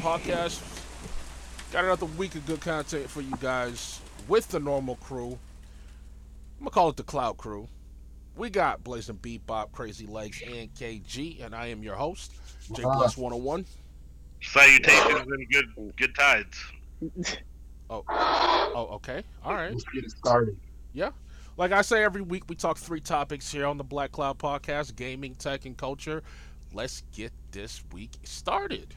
Podcast. Got another week of good content for you guys with the normal crew. I'm gonna call it the Cloud Crew. We got Blazing Bebop, Crazy Legs, and KG, and I am your host, J Plus 101. Salutations and good good tides. Oh, oh, okay, all right. Let's get it started. Yeah. Like I say every week, we talk three topics here on the Black Cloud Podcast gaming, tech, and culture. Let's get this week started.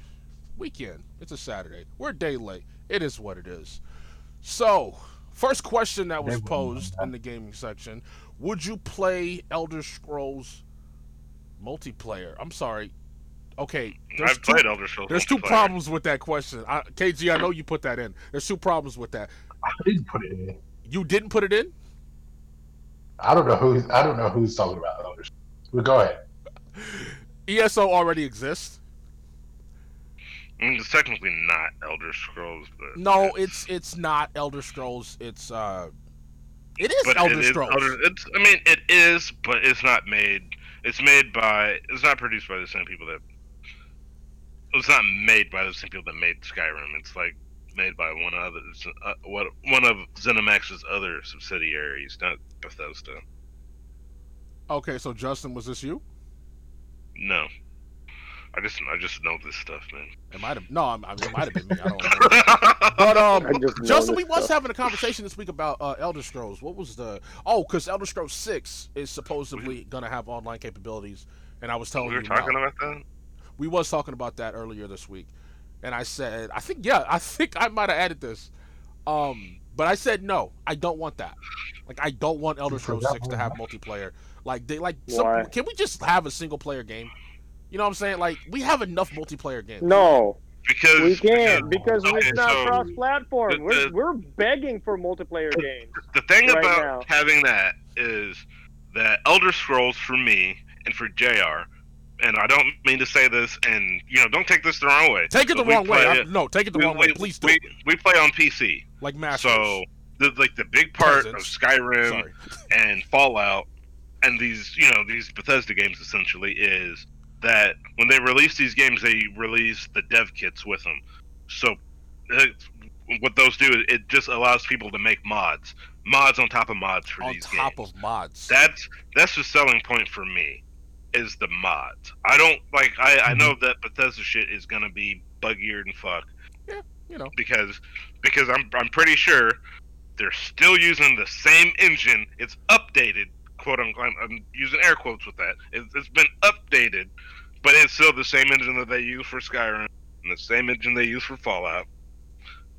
Weekend. It's a Saturday. We're a day late. It is what it is. So, first question that was posed in the gaming section Would you play Elder Scrolls multiplayer? I'm sorry. Okay. There's I've two, played Elder Scrolls. there's two problems with that question. I, KG, I know you put that in. There's two problems with that. I didn't put it in. You didn't put it in? I don't know who. I don't know who's talking about others. But go ahead. ESO already exists. I mean, it's technically not Elder Scrolls, but No, it's it's not Elder Scrolls. It's uh, it is Elder it is Scrolls. Elder- it's I mean, it is, but it's not made. It's made by. It's not produced by the same people that. It's not made by the same people that made Skyrim. It's like made by one other, uh, what one of ZeniMax's other subsidiaries, not Bethesda. Okay, so Justin, was this you? No, I just I just know this stuff, man. It might have. No, I'm- mean, it might have been me. I don't know. But um, just Justin, this we was having a conversation this week about uh, Elder Scrolls. What was the? Oh, because Elder Scrolls Six is supposedly gonna have online capabilities, and I was telling we were you talking no. about that. we was talking about that earlier this week, and I said, I think yeah, I think I might have added this. Um, but I said no, I don't want that. Like I don't want Elder Scrolls Six to have multiplayer. Like they like. Why? Some, can we just have a single player game? You know what I'm saying? Like we have enough multiplayer games. No, Because we can't because okay, it's not so cross-platform. the- we're we're begging for multiplayer games. the thing right about now. having that is that Elder Scrolls for me and for JR, and I don't mean to say this, and you know, don't take this the wrong way. Take it the wrong way. it- no, take it the we, wrong way. Please do. we, we play on PC, like Masters. so the, like the big part Peasants. of Skyrim Sorry. and Fallout and these you know these Bethesda games essentially is that when they release these games, they release the dev kits with them. So uh, what those do is it just allows people to make mods, mods on top of mods for On these games. On top of mods. That's that's the selling point for me, is the mods. I don't like. I I know that Bethesda shit is gonna be bug-eared and fuck you know. because because I'm I'm pretty sure they're still using the same engine. It's updated, quote unquote. I'm, I'm using air quotes with that. It, it's been updated, but it's still the same engine that they use for Skyrim and the same engine they use for Fallout.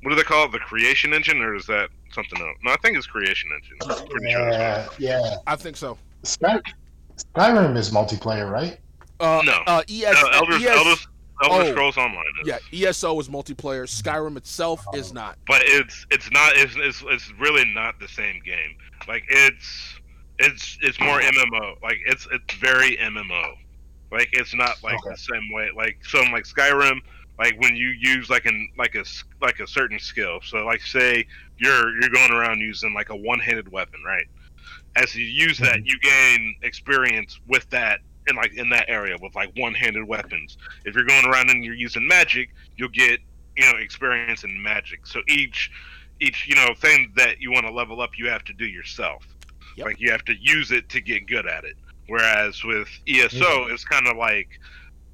What do they call it? The Creation Engine, or is that something else? No, I think it's Creation Engine. I'm pretty sure. That's Yeah, yeah. I think so. Sky, Skyrim is multiplayer, right? Uh, No. Uh, ES, No, Elder, ES Elder, Elder oh. Scrolls Online. Is. Yeah, ESO is multiplayer. Skyrim itself is not. but it's it's not it's, it's it's really not the same game. Like it's it's it's more MMO. Like it's it's very MMO. Like it's not like Okay. the same way. Like so like Skyrim. Like when you use like an like a like a certain skill. So like say you're you're going around using like a one-handed weapon, right? As you use that, mm-hmm. you gain experience with that in like in that area with like one-handed weapons. If you're going around and you're using magic, you'll get you know experience in magic. So each each you know thing that you want to level up, you have to do yourself. Yep. Like you have to use it to get good at it. Whereas with ESO, it's kind of like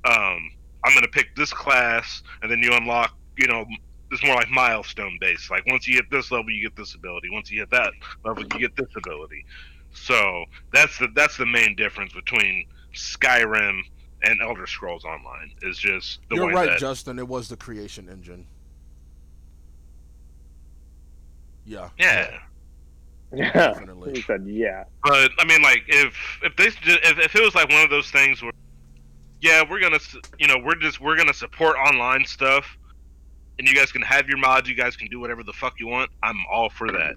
um, I'm gonna pick this class, and then you unlock. You know, it's more like milestone based. Like once you hit this level, you get this ability. Once you hit that level, you get this ability. So that's the that's the main difference between Skyrim and Elder Scrolls Online. Is just the You're way right, that Justin. It was the creation engine. Yeah, yeah. Yeah, definitely. he said yeah. But I mean, like, if if they ju- if, if it was like one of those things where, yeah, we're gonna you know we're just we're gonna support online stuff, and you guys can have your mods, you guys can do whatever the fuck you want. I'm all for that.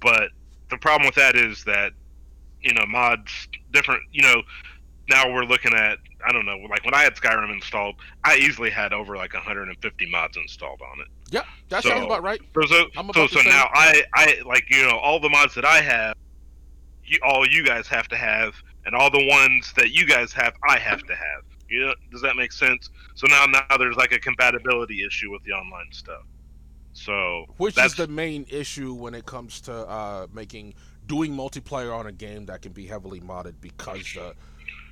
But the problem with that is that you know mods different. You know, now we're looking at I don't know like when I had Skyrim installed, I easily had over like 150 mods installed on it. Yeah, that So- sounds about right. So so, I'm so, so now I I like you know all the mods that I have, you, all you guys have to have, and all the ones that you guys have, I have to have. You know, does that make sense? So now now there's like a compatibility issue with the online stuff. So Which is the main issue when it comes to uh, making doing multiplayer on a game that can be heavily modded because the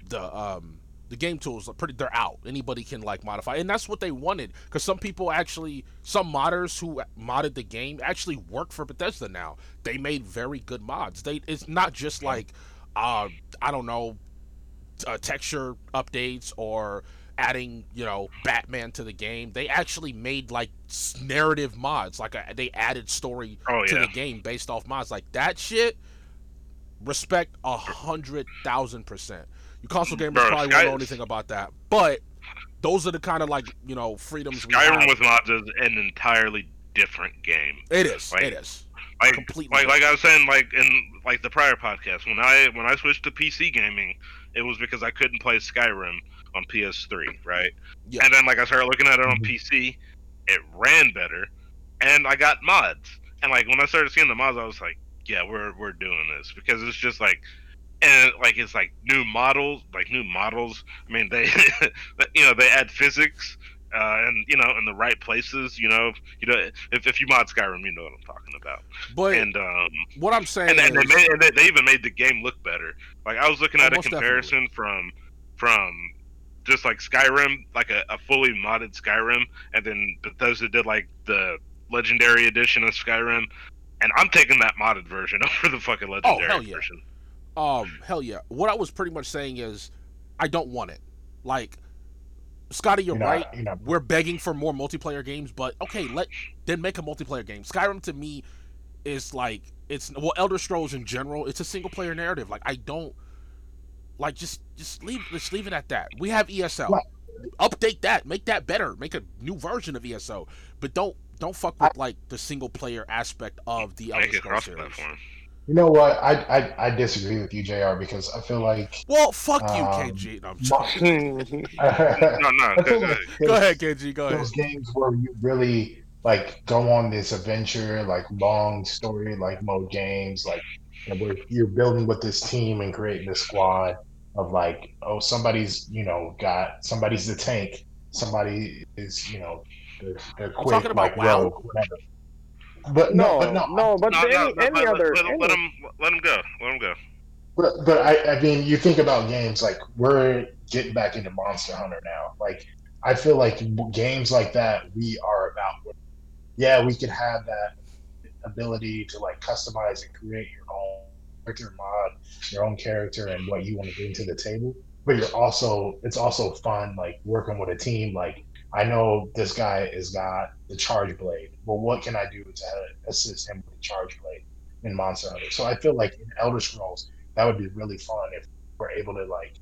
the um the game tools are pretty they're out. Anybody can like modify, and that's what they wanted. Because some people actually, some modders who modded the game actually work for Bethesda now. They made very good mods. They it's not just like, uh, I don't know, uh, texture updates or adding you know Batman to the game. They actually made like narrative mods. Like a, they added story oh to yeah. the game based off mods. Like that shit. Respect a hundred thousand percent. You console gamers Bro, probably Sky- won't know anything about that, but those are the kind of like you know freedoms we Skyrim have. with mods is an entirely different game. it is. like, it is Like completely. like like I was saying, like in like the prior podcast, when I when I switched to PC gaming, it was because I couldn't play Skyrim on PS3, right? Yeah. And then like I started looking at it on Mhm. PC, it ran better, and I got mods. And like when I started seeing the mods, I was like, yeah, we're we're doing this because it's just like. And like it's like new models, like new models. I mean, they, you know, they add physics, uh, and you know, in the right places. You know, you know, if, if you mod Skyrim, you know what I'm talking about but and um, what I'm saying and, and they, made, and they, they even made the game look better. Like I was looking at Oh, a comparison from from just like Skyrim, like a, a fully modded Skyrim, and then Bethesda did like the Legendary edition of Skyrim, and I'm taking that modded version over the fucking Legendary Oh, hell yeah. version. Um, hell yeah. What I was pretty much saying is, I don't want it. Like, Scotty, you're You know, right. you know, we're begging for more multiplayer games, but okay, let then make a multiplayer game. Skyrim to me is like it's well Elder Scrolls in general, it's a single player narrative. Like I don't like just just leave just leave it at that. We have ESO. Right. Update that, make that better, make a new version of ESO, but don't don't fuck with like the single player aspect of the Elder Make Scrolls series. cross-platform. You know what? I, I I disagree with you, Jr. Because I feel like Well, fuck you, Um, KG. No, I'm just- No, no. Go- like go those- ahead, KG. Go ahead. Those games where you really like go on this adventure, like long story, like mode games, like you know, where you're building with this team and creating this squad of like, oh, somebody's you know got somebody's the tank, somebody is you know the, the quick talking about like WoW. rogue, whatever. But No, no, but no, no, but No, any, no, no, any let, other. let, any- let him let him go. Let him go. But but I, I mean, you think about games like we're getting back into Monster Hunter now. Like I feel like games like that we are about. Yeah, we could have that ability to like customize and create your own character mod, your own character, and what you want to bring to the table. But you're also it's also fun like working with a team. Like I know this guy has got the charge blade. Well, what can I do to assist him with the charge blade in Monster Hunter? So I feel like in Elder Scrolls that would be really fun if we're able to like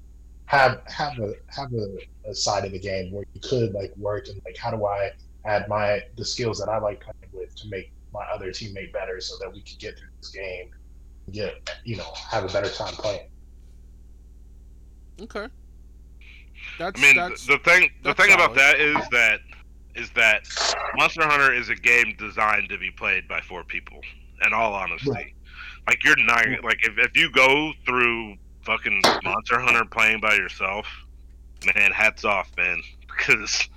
have have a have a, a side of the game where you could like work and like how do I add my the skills that I like playing with to make my other teammate better so that we could get through this game and get you know have a better time playing. Okay. That's I mean, that's the thing the thing about that is that is that Monster Hunter is a game designed to be played by four people. In all honesty, Right. like you're not like if, if you go through fucking Monster Hunter playing by yourself, man, hats off, man, because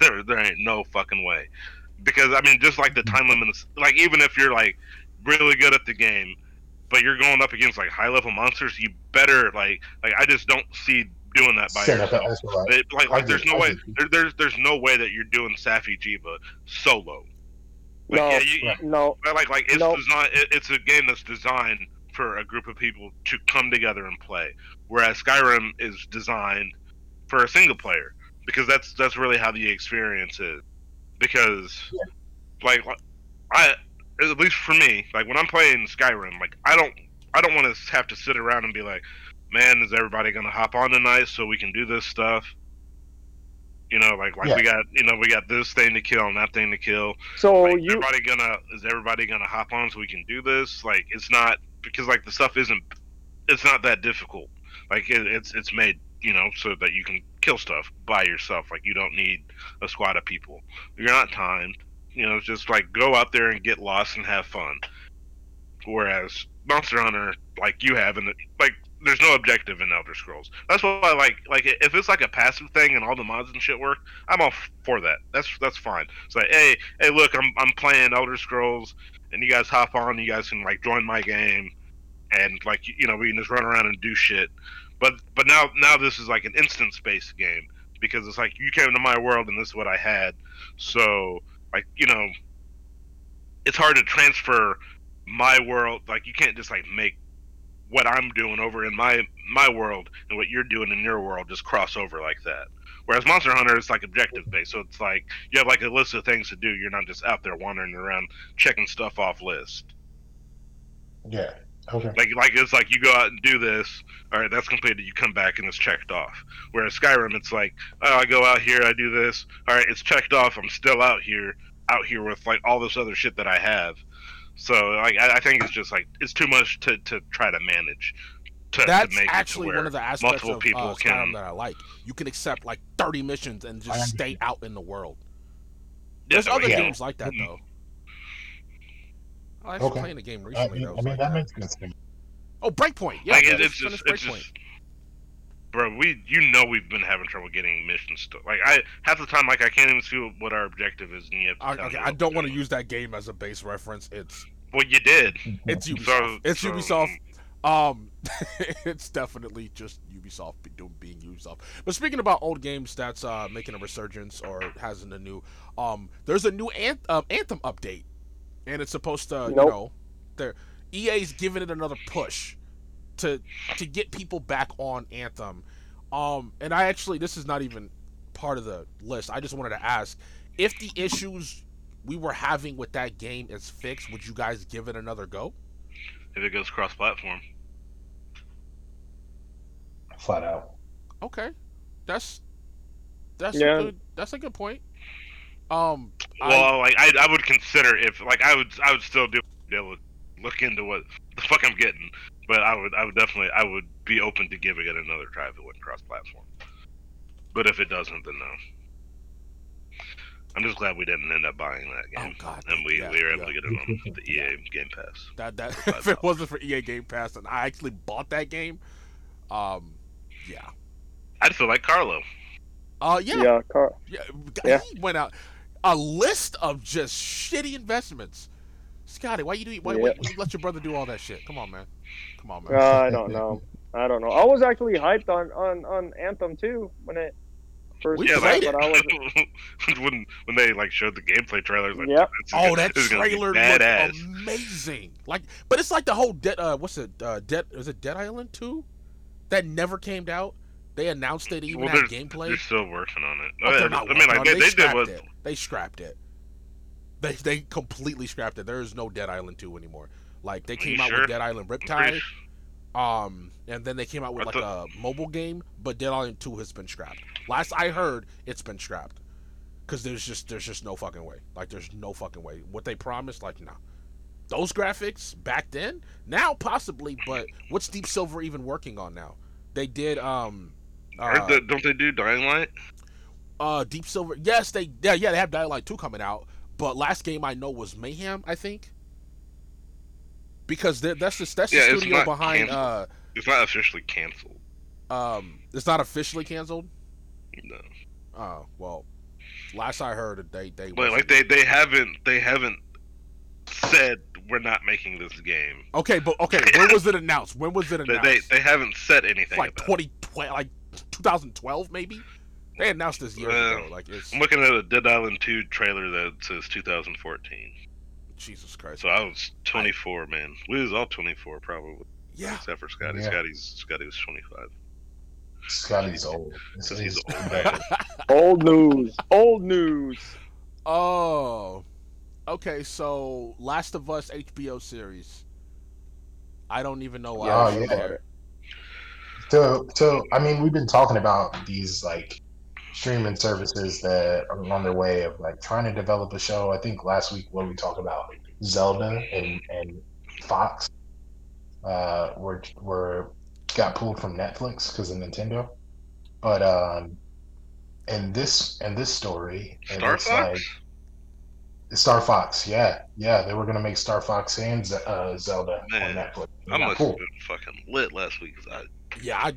there there ain't no fucking way. Because I mean, just like the time limits, like even if you're like really good at the game, but you're going up against like high level monsters, you better like like I just don't see doing that by Set yourself. an SOI. It, like, like there's no way. There, there's there's no way that you're doing Safi'jiiva solo. Like, No, yeah, you, right. no, like like like it's Nope. designed. It, it's a game that's designed for a group of people to come together and play. Whereas Skyrim is designed for a single player because that's that's really how the experience is. Because Yeah. like I at least for me, like when I'm playing Skyrim, like I don't I don't want to have to sit around and be like, man, is everybody gonna hop on tonight so we can do this stuff? You know, like like Yeah. we got you know we got this thing to kill and that thing to kill. so Like, you everybody gonna is everybody gonna hop on so we can do this? Like it's not because like the stuff isn't it's not that difficult. Like it, it's it's made you know so that you can kill stuff by yourself. Like you don't need a squad of people. You're not timed. You know, just like go out there and get lost and have fun. Whereas Monster Hunter, like you have, and like there's no objective in Elder Scrolls. That's why I like like if it's like a passive thing and all the mods and shit work, I'm all for that. That's that's fine. It's like, hey, hey, look, I'm I'm playing Elder Scrolls, and you guys hop on, you guys can like join my game, and like you know we can just run around and do shit. But but now now this is like an instance based game because it's like you came to my world and this is what I had. So like you know, it's hard to transfer my world. Like you can't just like make what I'm doing over in my my world and what you're doing in your world just cross over like that. Whereas Monster Hunter is like objective based, so it's like you have like a list of things to do. You're not just out there wandering around checking stuff off list. Yeah. Okay. Like like it's like you go out and do this. All right, that's completed. You come back and it's checked off. Whereas Skyrim, it's like oh, I go out here, I do this. All right, it's checked off. I'm still out here, out here with like all this other shit that I have. So like I, I think it's just like it's too much to, to try to manage. To, That's to make actually it to one of the aspects multiple of people uh, can- that I like. You can accept like 30 missions and just stay out in the world. Yeah, There's other yeah. games like that though. I was Okay. playing a game I recently mean, that I mean like that that. makes good sense. Oh, Breakpoint. Yeah, like man, it, it's just just finished it's just bro we you know we've been having trouble getting missions to, like i half the time like i can't even see what our objective is and you have to I, tell okay, I don't want to use that game as a base reference. It's well you did it's so, Ubisoft. it's so- Ubisoft. Um, it's definitely just Ubisoft be- doing being Ubisoft. But speaking about old games that's uh, making a resurgence or hasn't a new, um, there's a new Anth- um, Anthem update, and it's supposed to, you Nope. know, there EA's giving it another push to to get people back on Anthem. Um, and I actually this is not even part of the list. I just wanted to ask if the issues we were having with that game is fixed. Would you guys give it another go? if it goes cross platform Flat out. Okay, that's that's Yeah. a good that's a good point. Um, I, well like I, I would consider if like i would i would still do be able to look into what the fuck i'm getting but i would i would definitely i would be open to giving it another try if it went cross platform but if it doesn't then no i'm just glad we didn't end up buying that oh game god, and we, yeah, we were able yeah. to get it on the EA Game Pass. that that if it wasn't for EA Game Pass and I actually bought that game, um, yeah, I'd feel like Carlo. uh, yeah, Yeah, car. Yeah, Yeah. he went out a list of just shitty investments. Scotty, why you do? Why, why you let your brother do all that shit? Come on, man. Come on, man. Uh, I don't know. I don't know. I was actually hyped on on on Anthem too when it first We came out, it. but I was when when they like showed the gameplay trailers, like, Yep. this oh, that this is gonna be trailer badass. looked amazing. Like, but it's like the whole dead. Uh, what's it? Uh, dead? Is it Dead Island Two? That never came out. They announced it even Well, had gameplay. They're still working on it. Oh, they're yeah, not I mean, like on they, it. they did scrapped what it. They scrapped it. They they completely scrapped it. There is no Dead Island Two anymore. Like they came out sure? with Dead Island Riptide. Um, and then they came out with like a mobile game, but Dead Island Two has been scrapped. Last I heard, it's been scrapped because there's just there's just no fucking way. Like there's no fucking way. What they promised, like nah. Those graphics back then, now possibly, but what's Deep Silver even working on now? They did um, uh, the- don't they do Dying Light? uh Deep Silver. Yes, they yeah yeah they have Dying Light Two coming out, but last game I know was Mayhem, I think. Because that's the that's the Yeah, studio behind canceled. It's not officially canceled. uh um it's not officially canceled. No, Oh well, last I heard, they they but like they they haven't they haven't said we're not making this game. okay, but okay, when was it announced? When was it announced? they, they haven't said anything. like twenty twelve, like two thousand twelve, maybe. They announced this years Uh, ago. Like it's I'm looking at a Dead Island 2 trailer that says 2014. Jesus Christ. So I was 24, man. We was all 24 probably, Yeah, except for Scotty. Yeah. Scotty's Scotty was 25. Scotty's old. Because he's old. it's- old news. Old news. Oh, okay. So, Last of Us HBO series. I don't even know why. Yeah, I oh, yeah. So, so I mean, we've been talking about these like streaming services that are on their way of like trying to develop a show. I think last week when we talked about Zelda and and Fox, uh, were were got pulled from Netflix because of Nintendo. But um, and this and this story, Star Fox? like Star Fox. Yeah, yeah, they were gonna make Star Fox and uh, Zelda Man. on Netflix. I must cool. have been fucking lit last week. 'cause I Yeah, I,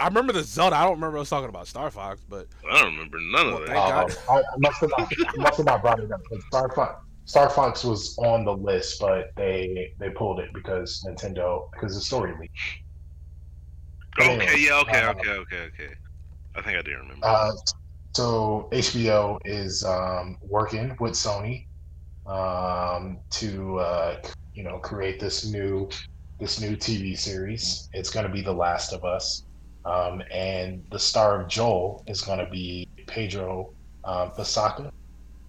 I remember the Zelda. I don't remember us talking about Star Fox, but I don't remember none Well, of thank that. God. Um, I, I must have not, I must have not brought it up. But Star Fox, Star Fox was on the list, but they they pulled it because Nintendo because the story leaked. Okay, anyways, yeah, okay, uh, okay, okay, okay. I think I do remember. Uh, so HBO is um, working with Sony um, to uh, you know create this new this new TV series. It's going to be The Last of Us, um, and the star of Joel is going to be Pedro uh, Pascal.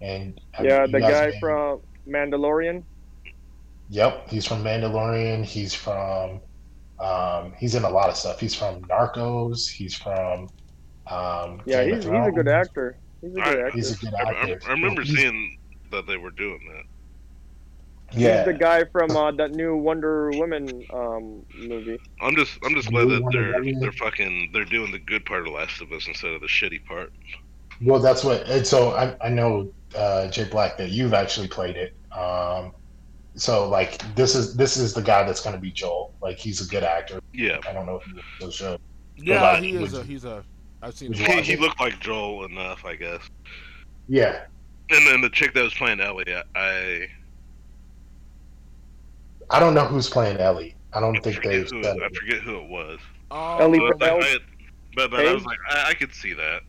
And Yeah, the guy been- from Mandalorian. Yep, he's from Mandalorian. He's from. Um, he's in a lot of stuff. He's from Narcos. He's from. Um, Yeah, he's, he's a good actor. He's a Alright, good actor. He's He's, a good I, I. I remember He's- seeing that they were doing that. Yeah, the guy from uh, that new Wonder Woman um, movie. I'm just, I'm just glad You that wanna they're, let me- they're fucking, they're doing the good part of Last of Us instead of the shitty part. Well, that's what. And so I, I know uh, Jay Black that you've actually played it. Um, so like this is this is the guy that's going to be Joel. Like he's a good actor. Yeah, I don't know if he was the show. yeah, like, he is would a he's a. I've seen would he, he looked like Joel enough, I guess. Yeah, And then the chick that was playing Ellie, I, I, I don't know who's playing Ellie. I don't I think they've who, said I forget who it was. Um, Ellie But, Bell- I, but, but I was like, I, I could see that.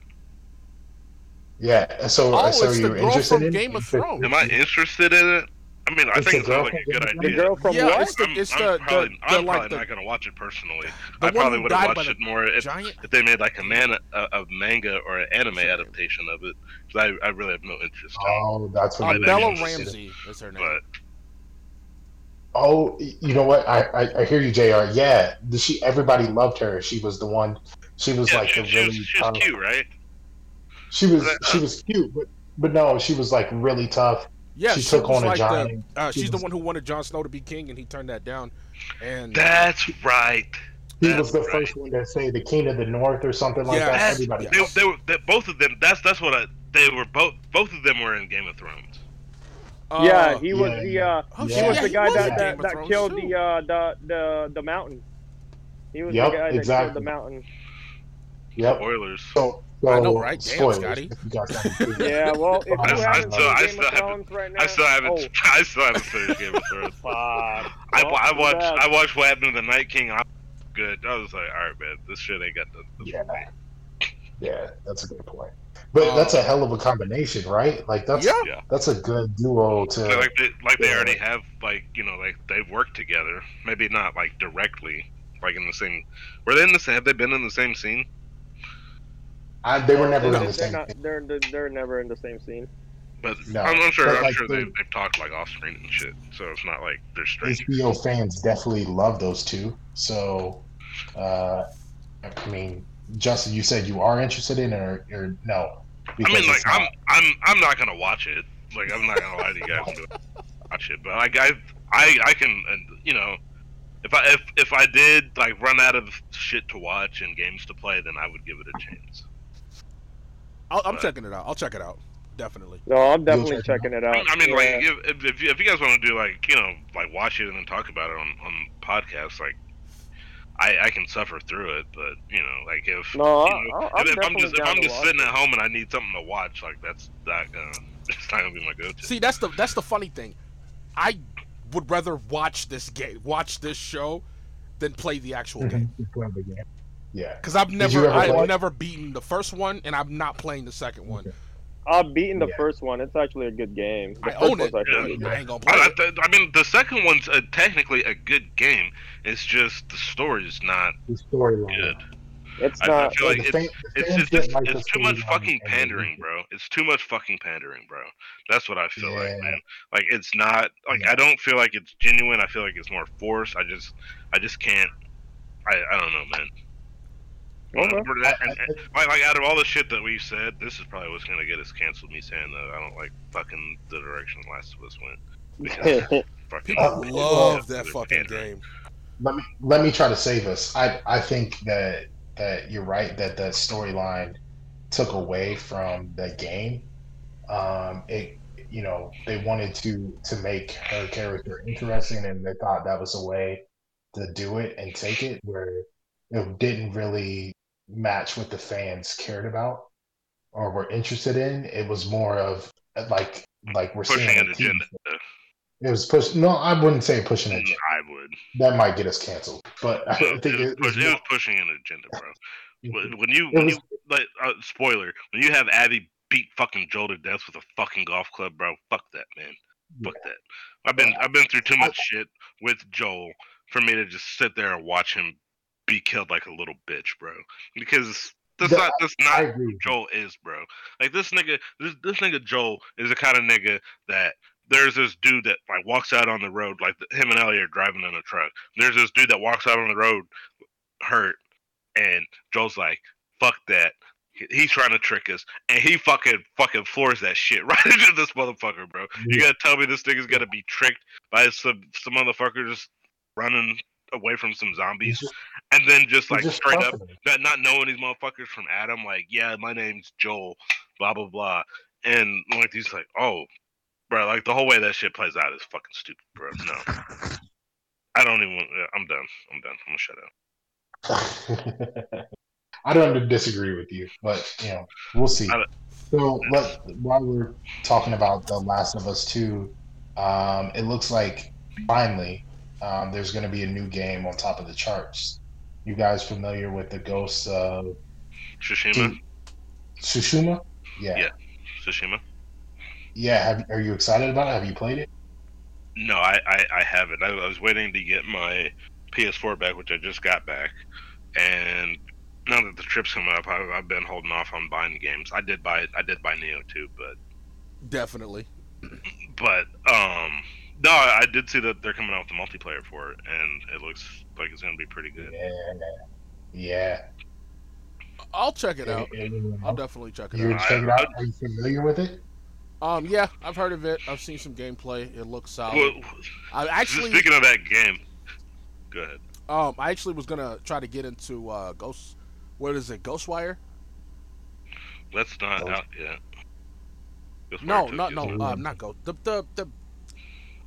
Yeah. So Oh, so it's the you're girl interested from in Game of Thrones. Am I interested in it? I mean, I It's think it's it like a good Game of The idea. girl from Yeah, what? it's the I'm, it's I'm probably, the, the I'm like probably the not gonna watch it personally. I probably would have watched it more if, giant. if they made like a man a, a manga or an anime Sure. adaptation of it. 'Cause I, I really have no interest. in Oh, that's what Uh, you're Bella. Ramsey is her name. But Oh, you know what? I, I I hear you, Jr. Yeah, the- she everybody loved her. She was the one. She was yeah, like she, the she really. was, she was tough- cute, right? She was But, uh, she was cute, but but no, she was like really tough. Yeah, she she took was on a giant. the. Uh, she she's the one who wanted Jon Snow to be king, and he turned that down. And That's right. He That's was the right. first one to say the king of the north or something like Yeah. that. Everybody. yeah. they, they were they, both of them. That's that's what I. They were both. Both of them were in Game of Thrones. Uh, yeah, he was yeah, the uh, oh, he he shit, was the guy was that that, that killed too. the uh the the the mountain. He was Yep, the guy that exactly. killed the mountain. Yep. Spoilers. So, so I know, right? Damn, spoilers, Scotty. if you guys haven't seen it. Yeah, well, if I- you I haven't still- I seen Game still of haven't- Thrones right now, I still haven't. Oh, I still haven't finished Game of Thrones. fuck. I, Well, I watched. bad. I watched what happened to the Night King. I'm good. I was like, all right, man, this shit ain't got nothing. Yeah. Yeah, that's a good point. But Uh, that's a hell of a combination, right? Like that's Yeah. that's a good duo to. So, like they, like they Yeah. already have like you know like they've worked together. Maybe not like directly, like in the same. Were they in the same? Have they been in the same scene? I, they were never They're, in the same. not. They're, they're they're never in the same scene. But No. I'm, I'm sure. But, I'm like, sure they- they've, they've talked like off screen and shit. So it's not like they're strangers. HBO fans definitely love those two. So, uh, I mean, Justin, you said you are interested in or, or no? I Because mean, like it's I'm, not- I'm, I'm not gonna watch it. Like I'm not gonna lie to you guys. I'm watch it, but like I, I, I can, and you know, if I, if, if I did like run out of shit to watch and games to play, then I would give it a chance. I'll, I'm But- checking it out. I'll check it out. Definitely. No, I'm definitely check it checking it out. I mean, yeah. like if, if, if, you, if you guys want to do like you know like watch it and then talk about it on on podcasts, like I I can suffer through it, but you know like if no, you I- know, I- I'm if, if I'm just if I'm just sitting it. at home and I need something to watch, like that's not gonna it's not gonna be my go-to. See, that's the that's the funny thing. I would rather watch this game, watch this show, than play the actual game. Yeah. Because I've never, I've play? never beaten the first one, and I'm not playing the second one. I've beaten the Yeah. first one. It's actually a good game. The I first own it. Yeah. I ain't gonna play I, it. I, I mean, the second one's uh technically a good game. It's just the story's not The storyline. good. It's I- I not. feel like it's- fan- the It's, it's just like it's too much fucking pandering, bro. It's too much fucking pandering, bro. That's what I feel like, man. Like it's not like Yeah. I don't feel like it's genuine. I feel like it's more forced. I just I just can't. I I don't know, man. Okay. Uh, we're- and- and- like, like out of all the shit that we've said, this is probably what's gonna get us canceled. Me saying that I don't like fucking the direction Last of Us went. Because fucking People Uh, love that fucking pandering. game. let me let me try to save us. I I think that that you're right that that storyline took away from the game. Um, it you know they wanted to to make her character interesting, and they thought that was a way to do it and take it where it didn't really match what the fans cared about or were interested in. It was more of like like we're Pushing seeing an agenda. It was push. No, I wouldn't say pushing an agenda. I would. That might get us canceled. But I It think was, it, push, it's it was pushing an agenda, bro. When you when was- you like uh, spoiler when you have Abby beat fucking Joel to death with a fucking golf club, bro. Fuck that, man. Fuck that. I've been I've been through too much shit with Joel for me to just sit there and watch him be killed like a little bitch, bro. Because that's The- not that's not with. Joel is, bro. Like this nigga, this this nigga Joel is the kind of nigga that there's this dude that like walks out on the road, like him and Ellie are driving in a truck. There's this dude that walks out on the road hurt, and Joel's like, "Fuck that." He's trying to trick us, and he fucking fucking floors that shit right into this motherfucker, bro. You gotta tell me this nigga's gonna be tricked by some some motherfucker just running away from some zombies, just, and then just like just straight up not not knowing these motherfuckers from Adam, like, yeah, my name's Joel, blah blah blah, and like he's like, oh, bro, like the whole way that shit plays out is fucking stupid, bro. No, I don't even. I'm done. I'm done. I'm gonna shut up. I don't disagree with you, but you know, we'll see. So, while we're talking about The Last of Us Two, um, it looks like finally um, there's going to be a new game on top of the charts. You guys familiar with the Ghosts of Tsushima, Tsushima? Yeah, Yeah. Tsushima. yeah. Have, are you excited about it? Have you played it? No, I I, I haven't. I, I was waiting to get my PS4 back, which I just got back, and now that the trip's coming up, I, I've been holding off on buying the games. I did buy I did buy Nioh too, but Definitely. but um no i I did see that they're coming out with the multiplayer for it and it looks like it's gonna be pretty good Yeah, yeah. I'll check it out. You I'll definitely check it you out. check it out. Are you familiar with it? Um, yeah, I've heard of it. I've seen some gameplay. It looks solid. well, I actually, speaking of that game go ahead um, I actually was gonna try to get into uh, Ghost. What is it, Ghostwire? let's not Oh. out yet Ghost No, Wire no, took no, uh, not Ghost. The the the.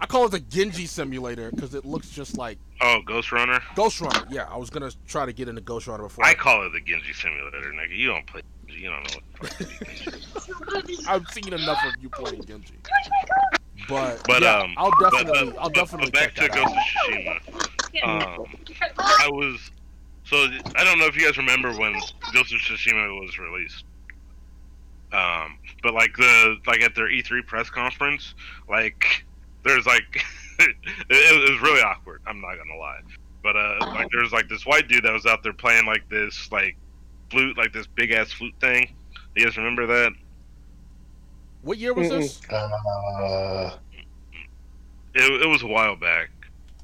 I call it the Genji simulator because it looks just like oh ghost runner Ghost Runner. Yeah, I was gonna try to get into Ghost Runner before. i call it the genji simulator nigga you don't play Genji, you don't know what the fuck. I've seen enough of you playing Genji. But, But, yeah, um, I'll definitely, but, I'll but, definitely but back check to that ghost out. of tsushima um i was so i don't know if you guys remember when ghost of tsushima was released um but like the like at their e3 press conference like there's like it, it was really awkward i'm not gonna lie. But uh like there's like this white dude that was out there playing like this like flute like this big ass flute thing. You guys remember that? What year was this? Uh, it, it was a while back,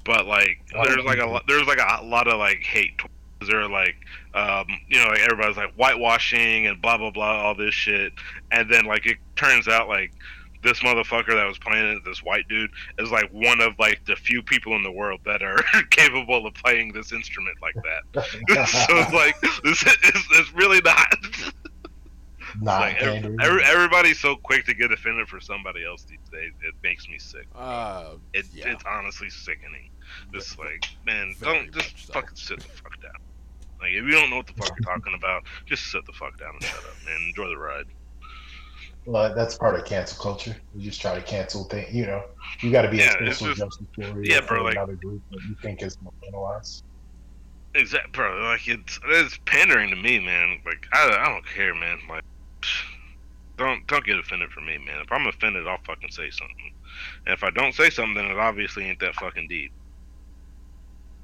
but like there's like a lot, there's like a lot of like hate. towards- They're like, um, you know, like everybody's like whitewashing and blah blah blah, all this shit, and then like it turns out like this motherfucker that was playing it, this white dude, is like one of like the few people in the world that are capable of playing this instrument like that. so it's like this is it's really not. not like every, every, everybody's so quick to get offended for somebody else these days. It makes me sick. Uh, It, Yeah. It's honestly sickening. It's like, man, Very don't just so. fucking sit the fuck down. Like, if you don't know what the fuck you're talking about, just sit the fuck down and shut up, man. Enjoy the ride. Well, that's part of cancel culture. You just try to cancel things. You know, you got to be Yeah, a social just- justice warrior yeah, for bro, like- another group that you think is marginalized. Exact, bro. Like, it's it's pandering to me, man. Like, I, I don't care, man. Like, don't don't get offended for me, man. If I'm offended, I'll fucking say something. And if I don't say something, then it obviously ain't that fucking deep.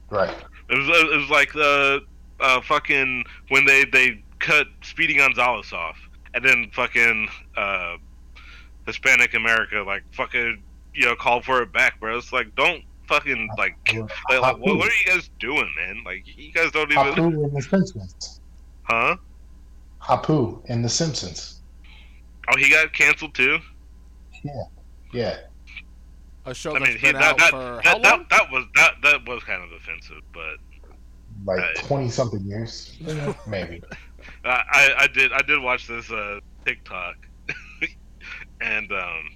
Right. It was it was like the uh, fucking when they they cut Speedy Gonzales off, and then fucking uh, Hispanic America like fucking you know call for it back, bro. It's like don't fucking like like, like what, what are you guys doing, man? Like you guys don't even Apu in The Simpsons. huh? Apu in The Simpsons. Oh, he got canceled too. Yeah. Yeah. A show I that's mean, he, been that, out that, for how that, long? that that was that that was kind of offensive, but Like Right. 20 something years. Maybe. I, I I did I did watch this uh, TikTok, and um,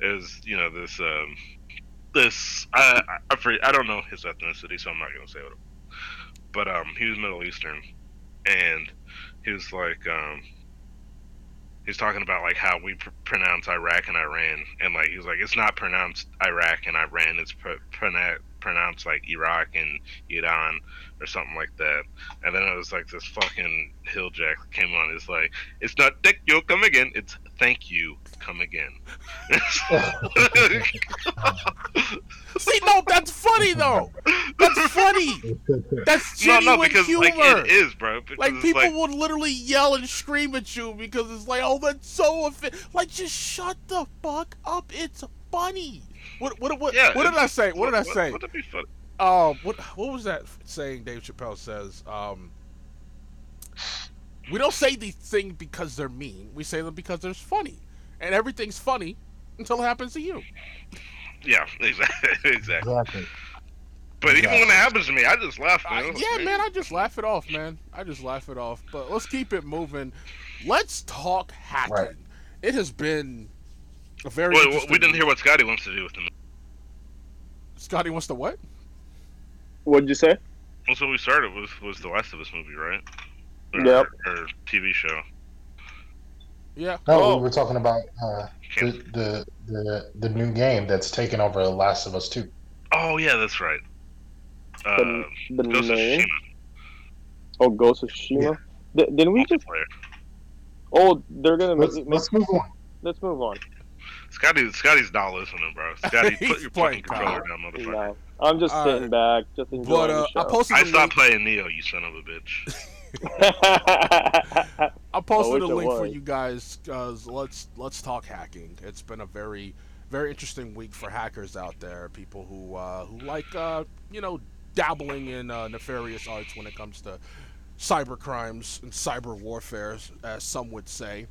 it you know this um, this I I, I, I don't know his ethnicity, so I'm not gonna say it. But um, he was Middle Eastern, and he was like um, he was talking about like how we pr- pronounce Iraq and Iran, and like he was like it's not pronounced Iraq and Iran, it's pr- pronoun- pronounced like Iraq and Iran or something like that. And then it was like this fucking hilljack that came on. It's like it's not thank you come again, it's thank you come again. See, no, that's funny though. That's funny. That's no, genuine no, because humor. like it is, bro. Like people like, would literally yell and scream at you because it's like, oh, that's so offensive. Like, just shut the fuck up. It's funny. What what what, yeah, what did I say? What did I say? Would it be funny? Um, what what was that saying? Dave Chappelle says, um, we don't say these things because they're mean. We say them because they're funny, and everything's funny until it happens to you. Yeah, exactly, exactly. Exactly. But even when it happens to me, I just laugh. I- Man. yeah, man, I just laugh it off, man. I just laugh it off. But let's keep it moving. Let's talk hacking. Right. It has been a very. Wait, interesting we didn't hear what Scotty wants to do with them. Scotty wants to what? What'd you say? That's what we started with was the Last of Us movie, right? Or, Yep. Or TV show. Yeah. No, oh, we were talking about uh, the, the the the new game that's taken over The Last of Us Two. Oh yeah, that's right. Uh, The, the Ghost of name? Tsushima Oh, Ghost of Tsushima. Di- didn't we just? Oh, they're gonna. Let's, make- let's move on. let's move on. Scotty, Scotty's not listening, bro. Scotty, put your fucking controller down, motherfucker. No, I'm just All sitting back, just but enjoying uh, the I show. posted. I stopped link, playing Nioh, you son of a bitch. I posted wish a link for you guys. Cause let's let's talk hacking. It's been a very very interesting week for hackers out there. People who uh, who like uh, you know dabbling in uh, nefarious arts when it comes to cyber crimes and cyber warfare, as some would say.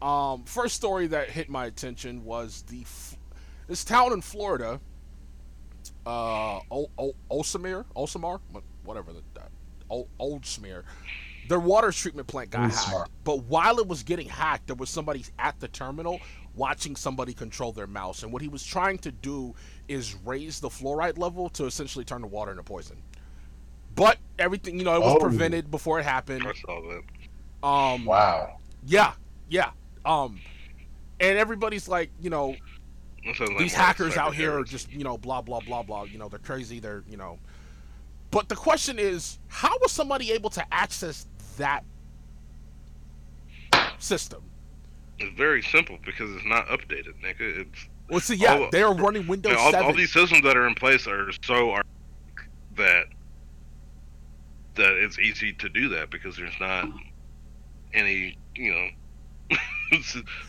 Um, first story that hit my attention was the f- this town in Florida, uh, o- o- Oldsmere, Oldsmar, whatever the that, Old Oldsmere. Their water treatment plant got Oldsmar. hacked, but while it was getting hacked, there was somebody at the terminal watching somebody control their mouse, and what he was trying to do is raise the fluoride level to essentially turn the water into poison. But everything, you know, it was Oh. prevented before it happened. I saw that. Um, Wow. yeah, yeah. Um, and everybody's like, you know, these hackers out here are just, you know, blah blah blah blah. You know, they're crazy. They're, you know. But the question is, how was somebody able to access that system? It's very simple because it's not updated, nigga. It's Well, see, yeah, All- they are running Windows all, all 7. these systems that are in place are so archaic that that it's easy to do that because there's not any, you know,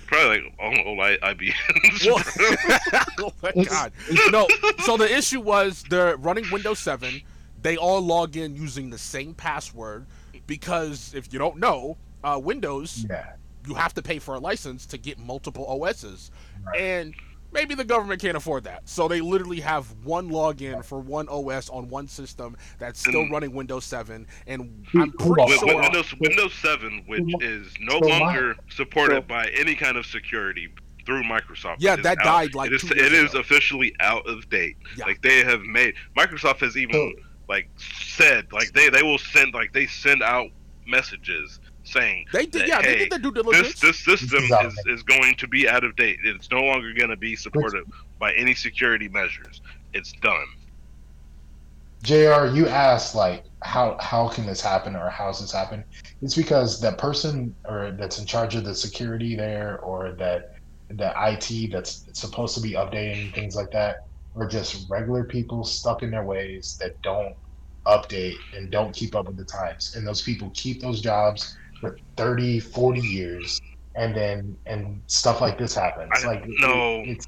probably like all old I- IBMs. Well- oh my god. No, so the issue was they're running Windows 7. They all log in using the same password because if you don't know, uh, Windows Yeah. you have to pay for a license to get multiple OSs. Right. And maybe the government can't afford that. So they literally have one login for one OS on one system that's still And- running Windows 7. And I'm pretty bought With, So, with sure. Windows Windows 7, which is no longer supported by any kind of security through Microsoft. Yeah, that out- died like it is, two years it is ago. officially out of date. Yeah. Like they have made Microsoft has even like said like they they will send like they send out messages saying They did, that, yeah, they did their due this diligence. this system is is, is going to be out of date. It's no longer going to be supported by any security measures. It's done. Jr. You asked like how how can this happen or how's this happen? It's because that person or that's in charge of the security there or that the IT that's supposed to be updating things like that are just regular people stuck in their ways that don't update and don't keep up with the times. And those people keep those jobs for 30, 40 years and then and stuff like this happens. I- like no, it's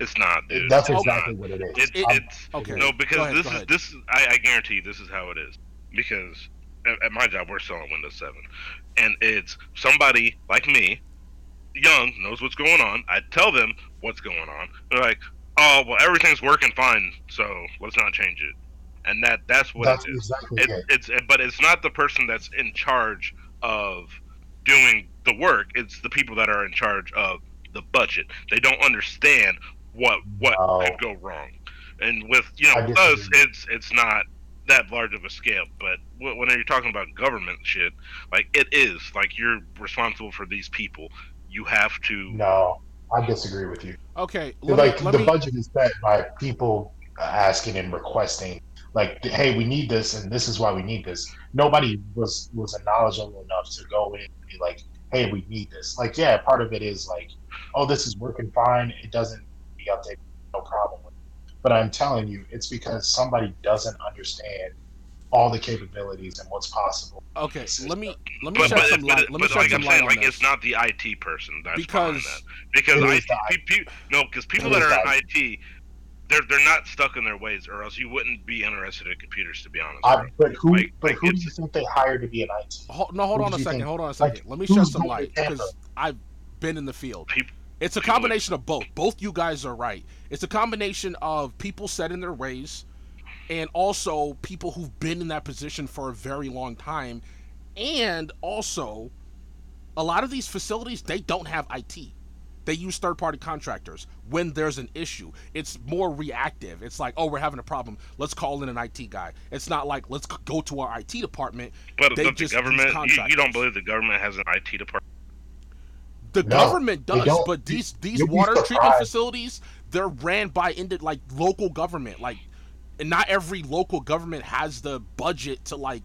It's not, dude. that's It's exactly not. what it is. It, It- it's okay. no because ahead, this is this I, I guarantee you this is how it is because at, at my job we're selling Windows 7 and it's somebody like me young knows what's going on I tell them what's going on they're like oh well everything's working fine so let's not change it and that that's what that's it is exactly it, it. it's but it's not the person that's in charge of doing the work it's the people that are in charge of the budget they don't understand what what No. could go wrong and with you know I with us, it's it's not that large of a scale. But wh- when you're talking about government shit, like it is, like you're responsible for these people. You have to. No, I disagree with you. Okay, let like me, let the me, budget is set by people asking and requesting, like, hey, we need this, and this is why we need this. Nobody was was knowledgeable enough to go in and be like, hey, we need this. Like, yeah, part of it is like, oh, this is working fine. It doesn't be updated, no problem with it. But I'm telling you, it's because somebody doesn't understand all the capabilities and what's possible. okay, let me let me But, shed but, some but, light. Let me but shed like some I'm light saying, on like this. it's not the IT person that's Because that. Because It IT, is the pe- pe- no, because people that are the in IT, they're they're not stuck in their ways, or else you wouldn't be interested in computers. To be honest, uh, I, bro. but who, Like- but like who do you think they hired to be an IT? Ho- no, hold What on a second. think? Hold on a Like, second. Let me who's shed some light because I've been in the field. People, It's a people- combination of both. Both you guys are right. It's a combination of people set in their ways and also people who've been in that position for a very long time. And also, a lot of these facilities, they don't have IT. They use third party contractors when there's an issue. It's more reactive. It's like, oh, we're having a problem. Let's call in an IT guy. It's not like, let's go to our IT department. but, they but the government, you, you don't believe the government has an IT department? The No, government does, but these these You'll water treatment facilities, they're ran by into like local government. Like, and not every local government has the budget to like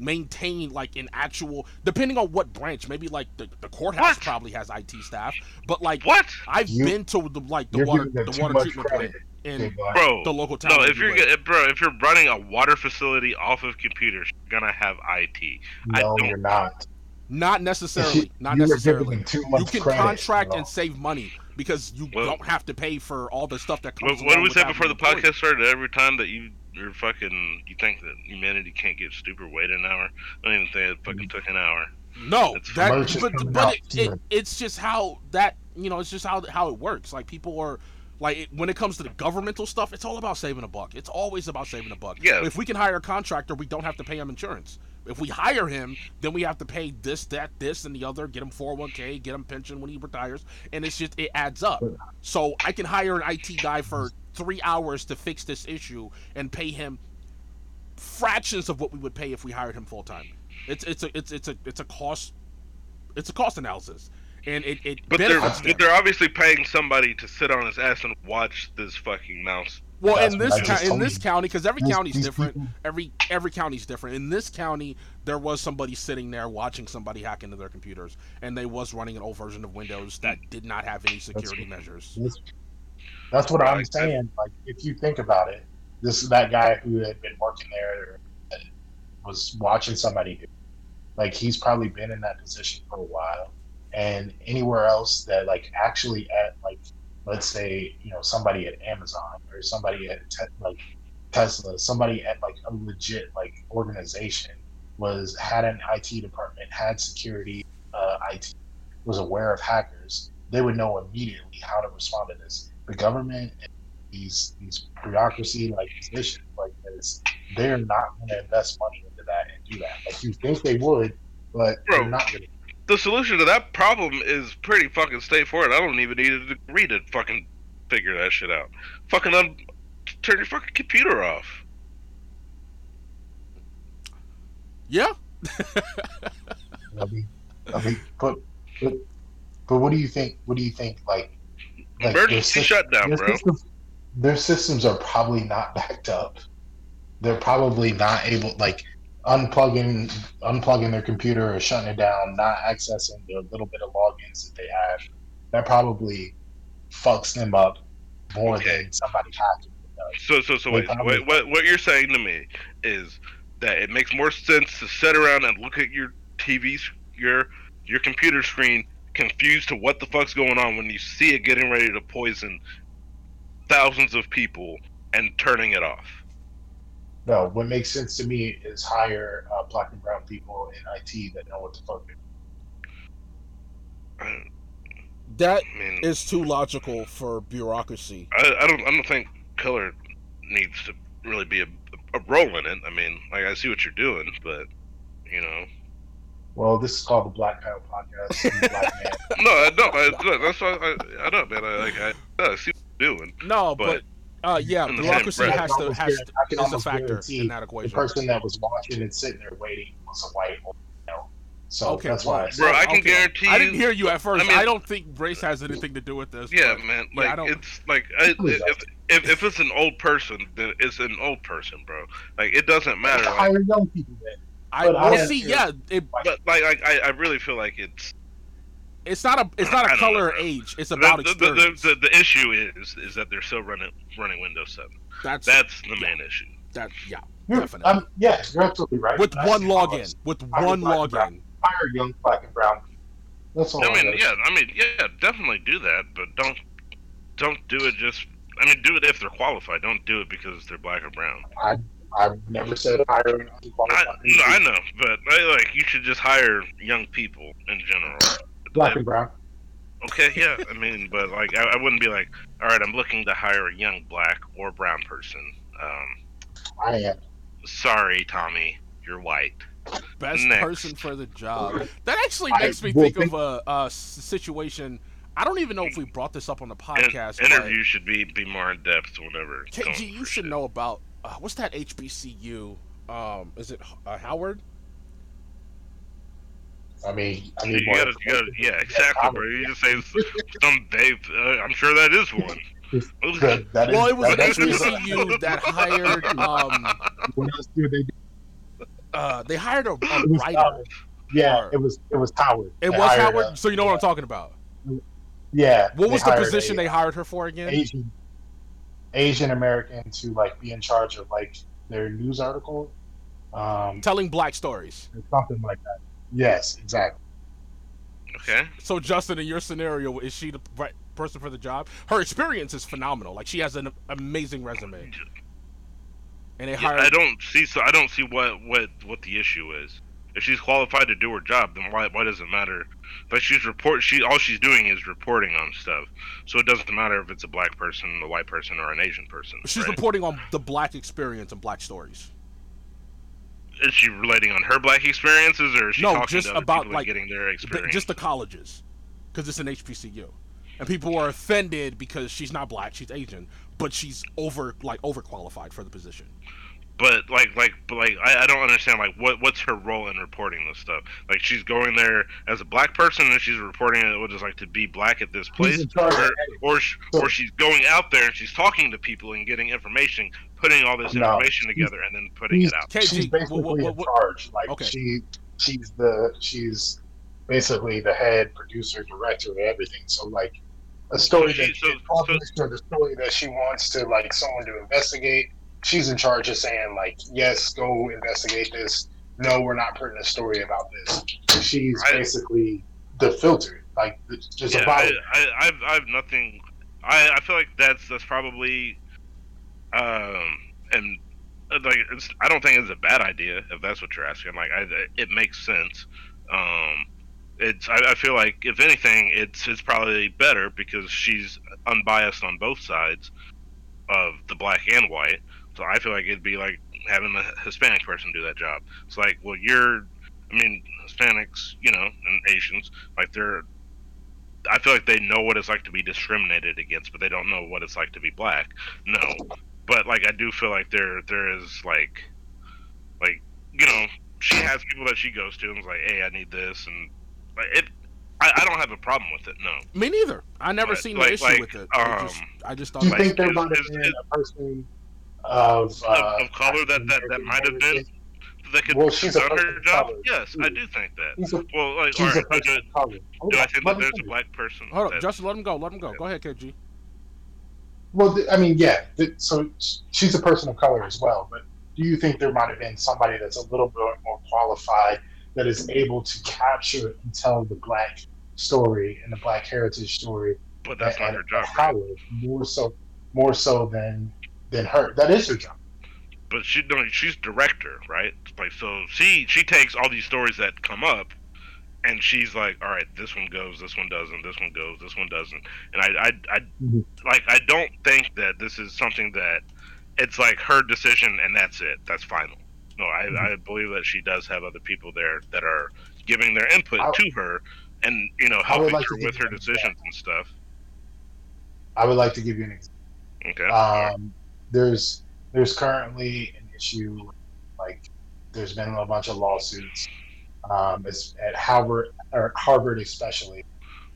maintain like an actual. Depending on what branch, maybe like the, the courthouse What? probably has IT staff, but like What, I've You- been to the like the water giving the water treatment plant in bro? the local town. No, if you you're get- bro, if you're running a water facility off of computers, you're gonna have IT. I No, don't- you're not. not necessarily, not you necessarily. Are giving them too You can credit, contract bro. and save money because you Well- don't have to pay for all the stuff that comes. What, what did we with say before the podcast started? Every time that you you're fucking, you think that humanity can't get stupid. Wait an hour. I don't even think it fucking took an hour. No, It's that but, but it, it, it's just how that you know it's just how how it works. Like people are like it, when it comes to the governmental stuff, it's all about saving a buck. It's always about saving a buck. Yeah. If we can hire a contractor, we don't have to pay him insurance. If we hire him, then we have to pay this, that, this, and the other. Get him 401k, get him pension when he retires, and it's just it adds up. So I can hire an IT guy for three hours to fix this issue and pay him fractions of what we would pay if we hired him full time. It's it's a it's it's a it's a cost it's a cost analysis, and it it But they're them. but they're obviously paying somebody to sit on his ass and watch this fucking mouse. Well, That's in this I just county, in this county, because every These- county's these different. people- Every every county's different. In this county, there was somebody sitting there watching somebody hack into their computers, and they was running an old version of Windows that did not have any security measures. That's, that's what I'm saying. Like, if you think about it, this is that guy who had been working there was watching somebody do. Like, he's probably been in that position for a while. And anywhere else that, like, actually at, like, let's say, you know, somebody at Amazon or somebody at, like, Tesla, somebody at, like, a legit, like, organization was, had an IT department, had security, uh, IT, was aware of hackers, they would know immediately how to respond to this. The government, and these these bureaucracy like positions like this, they're not going to invest money into that and do that. Like you think they would, but Bro. they're not going to. The solution to that problem is pretty fucking straightforward. I don't even need a degree to fucking figure that shit out. Fucking un- turn your fucking computer off. Yeah, I mean, I mean, but but but what do you think? What do you think? Like, like their Emergency sys- shutdown, their bro. Systems, their systems are probably not backed up. They're probably not able, like, unplugging unplugging their computer or shutting it down, not accessing the little bit of logins that they have. That probably fucks them up more Okay. than somebody hacking. So, so, so wait, wait, what, what you're saying to me is that it makes more sense to sit around and look at your TV's, your, your computer screen, confused to what the fuck's going on when you see it getting ready to poison thousands of people and turning it off. No, what makes sense to me is hire uh, black and brown people in IT that know what the fuck. they're I, that I mean, is too logical for bureaucracy. I, I don't, I don't think color needs to really be a, a role in it. I mean, like I see what you're doing, but you know, Well, this is called the Black Kyle Podcast. I'm a black man. no, I don't. No, that's why I, I know, man. I like, I, I see what you're doing. No, but, But- Uh, yeah, In the bureaucracy same has to I has can to, is a factor in that equation. The equation. person that was watching and sitting there waiting was a white or male. So Okay, that's why. I said Bro, I can okay. guarantee I didn't hear you at first. I, mean, I don't think race has anything to do with this. Yeah, but- man. yeah, I Like don't- it's like I, if, if if it's an old person, then it's an old person, bro. Like it doesn't matter. Like, hire young people then. I but I well, don't see. Yeah, it, but like, like I, I really feel like it's it's not a it's not I a don't color know, or age. It's the, about the, the, experience. the, the issue is is that they're still running running Windows Seven. that's That's the main issue. that. Yeah, You're, Definitely. um, yeah, you're absolutely right. with I one see login. With I one would like login. Hire young black and brown. That's all. I mean, gotta yeah. I mean, yeah, definitely do that, but don't don't do it just. I mean, do it if they're qualified. Don't do it because they're black or brown. I've never said hire an I, no, I know, but I, like you should just hire young people in general. black and brown. Okay, yeah, I mean, but like I, I wouldn't be like, all right, I'm looking to hire a young black or brown person. Um, I am. sorry, Tommy, you're white. Best Next. person for the job. That actually I makes me will think think- of a situation. I don't even know if we brought this up on the podcast. but- interview should be be more in depth whenever. going KG, you should shit. know about uh, what's that HBCU? Um, is it uh, Howard? I mean, I You need more. gotta, you gotta, yeah, exactly, bro. You just say some Dave. Uh, I'm sure that is one. That, that is, Well, it was that, an that is- HBCU that hired. Um, What else do they do? uh, they hired a, a writer. Howard. Yeah, Or- it was it was Howard. It They was Howard. a- so you know what I'm talking about. yeah. What was the position a they hired her for again? Asian Asian American to like be in charge of like their news article, um, Telling black stories. or something like that. Yes, exactly. Okay. So Justin, in your scenario, is she the right person for the job? Her experience is phenomenal. Like she has an amazing resume, and they Yeah, hired. I don't see. So I don't see what what what the issue is. If she's qualified to do her job, then why why does it matter? But she's report. She all she's doing is reporting on stuff. So it doesn't matter if it's a black person, a white person, or an Asian person. She's right? reporting on the black experience and black stories. Is she relating on her black experiences, or is she No, talking just about, like, getting their experience? just the colleges, because it's an HBCU, and people are offended because she's not black, she's Asian, but she's over like overqualified for the position. But like like but like I, I don't understand like what what's her role in reporting this stuff like she's going there as a black person and she's reporting it what it's like to be black at this place He's in charge of or or, sh- or she's going out there and she's talking to people and getting information putting all this No, information together and then putting it out KG, she's basically what- what- what- in charge. Like Okay. she, she's the she's basically the head producer, director of everything. So like a story So she- that so- gets published or the story that she wants to like someone to investigate, she's in charge of saying like, yes, go investigate this. No, we're not putting a story about this. She's I- basically the filter, like just yeah, a bottle. I, I, I've, I've nothing. I, I feel like that's that's probably, um, and uh, like it's, I don't think it's a bad idea if that's what you're asking. Like, I, it makes sense. Um, it's I, I feel like if anything, it's it's probably better because she's unbiased on both sides of the black and white. So I feel like it'd be like having a Hispanic person do that job. It's like, well, you're, I mean, Hispanics, you know, and Asians, like they're I feel like they know what it's like to be discriminated against, but they don't know what it's like to be black. No, but like I do feel like there there is like like you know she has people that she goes to and is like, hey, I need this, and like it. I, I don't have a problem with it. No, Me neither. I never But, seen like- the issue like, with it. I um, just, I just thought Do you like, think there is- might have is- been is- a person of, uh, of color that that, that might have been that could Well, she's a done person her job. color. Yes, I do think that. A, Well, like, she's all a person do, of color. Do I think that there's a black person? hold up, that- Justin, let him go. Let him go. Go ahead, KG. Well, I mean, yeah. So she's a person of color as well. But do you think there might have been somebody that's a little bit more qualified that is able to capture and tell the black story and the black heritage story? but that's not her job. Right? More so, more so than than her. That is her job. but she no, she's director, right? Like so she she takes all these stories that come up and she's like, All right, this one goes, this one doesn't, this one goes, this one doesn't. And I I, I Mhm. like I don't think that this is something that it's like her decision and that's it. That's final. No, I, Mhm. I believe that she does have other people there that are giving their input I- to her and, you know, helping like her with her decisions and stuff. I would like to give you an example. Okay. Um, there's there's currently an issue, like there's been a bunch of lawsuits. Um, at Harvard or Harvard especially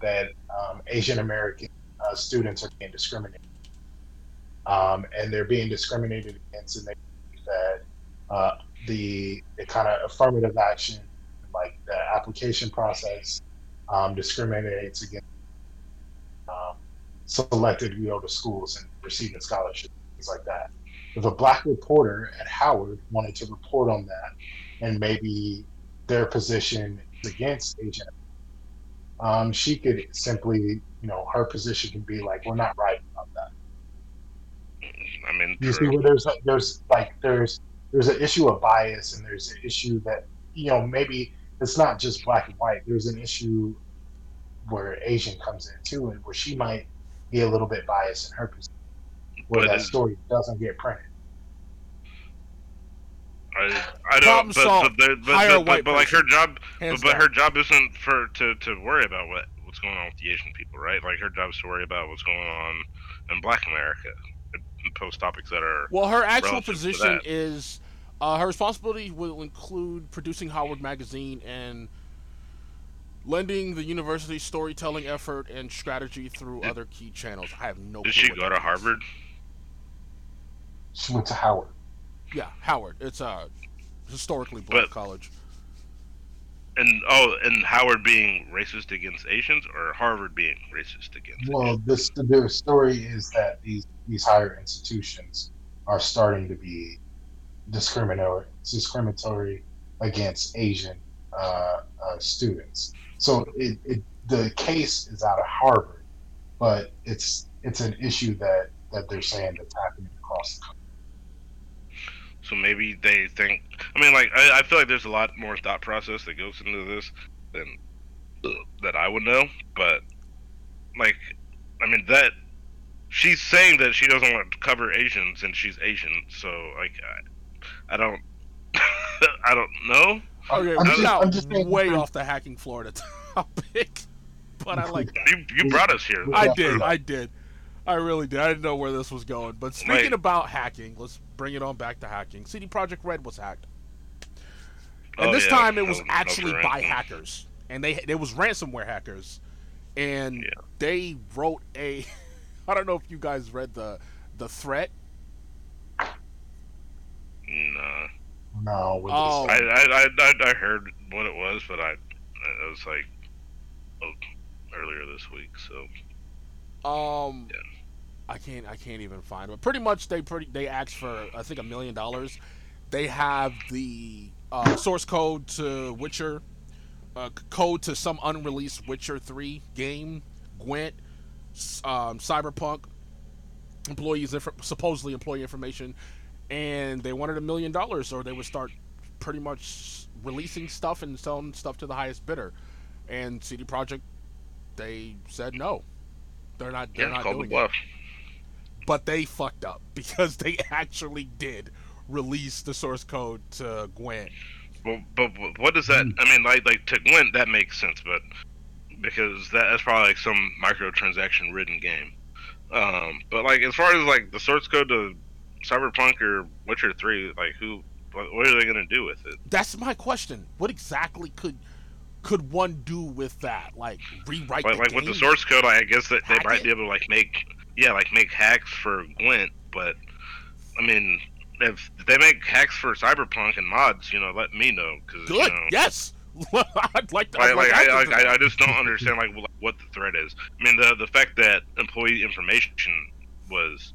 that um, Asian American uh, students are being discriminated, um, and they're being discriminated against, and they that uh, the the kind of affirmative action, like the application process, um, discriminates against um, selected you go to schools and receiving scholarships, things like that. If a black reporter at Howard wanted to report on that, and maybe their position is against Asian, um, she could simply, you know, her position can be like, "We're not right about that." I mean, You see, where there's there's like there's there's an issue of bias, and there's an issue that you know maybe it's not just black and white. There's an issue where Asian comes in too, and where she might be a little bit biased in her position, where But that is- story doesn't get printed. I, I Problem don't. But, solved. but, but, Hire a but, white but, like her job, but, but her job isn't for to, to worry about what what's going on with the Asian people, right? Like her job is to worry about what's going on in Black America and post topics that are. Well, her actual position is uh, her responsibility will include producing Howard Magazine and lending the university's storytelling effort and strategy through Did- other key channels. I have no. Did clue she go to means. Harvard? She went to Howard. Yeah, Howard. It's a historically black But- college. And oh, and Howard being racist against Asians, or Harvard being racist against? Well, this the story is that these these higher institutions are starting to be discriminatory discriminatory against Asian uh, uh, students. So it, it the case is out of Harvard, but it's it's an issue that that they're saying that's happening across the country. So maybe they think. I mean, like I, I feel like there's a lot more thought process that goes into this than that I would know. But like, I mean that she's saying that she doesn't want to cover Asians and she's Asian. So like, I, I don't, I don't know. Okay, I'm we just- got I'm just way off the hacking Florida topic, but I like that. You you brought us here. I did. I did. I really did. I didn't know where this was going. But speaking Right. about hacking, let's bring it on back to hacking. CD Projekt Red was hacked, and Oh, this yeah. time it was No- no actually for by hackers, and they it was ransomware hackers, and Yeah. they wrote a. I don't know if you guys read the the threat. Nah. No, with Oh. I, I, I, I- I heard what it was, but I, it was like oh, earlier this week. So Um, Yeah. I can't. I can't even find it. Pretty much, they pretty they asked for I think a million dollars. They have the uh, source code to Witcher, uh, code to some unreleased Witcher three game, Gwent, um, Cyberpunk, employees inf- supposedly employee information, and they wanted a million dollars, or they would start pretty much releasing stuff and selling stuff to the highest bidder. And CD Projekt, they said no. They're not. They're yeah, not the doing it bluff. But they fucked up because they actually did release the source code to Gwent. Well, but but what does that? I mean, like like to Gwent that makes sense, but because that, that's probably like some microtransaction ridden game. Um, but like as far as like the source code to Cyberpunk or Witcher Three, like who, what, what are they gonna do with it? That's my question. What exactly could could one do with that? Like rewrite Like the like game? with the source code, I guess that they Hack might it? be able to like make yeah like make hacks for Gwent, but I mean. If they make hacks for Cyberpunk and mods, you know, let me know because Good. you know, Yes. I'd like to. Like, like, like I, to I. I just don't understand like what the threat is. I mean, the the fact that employee information was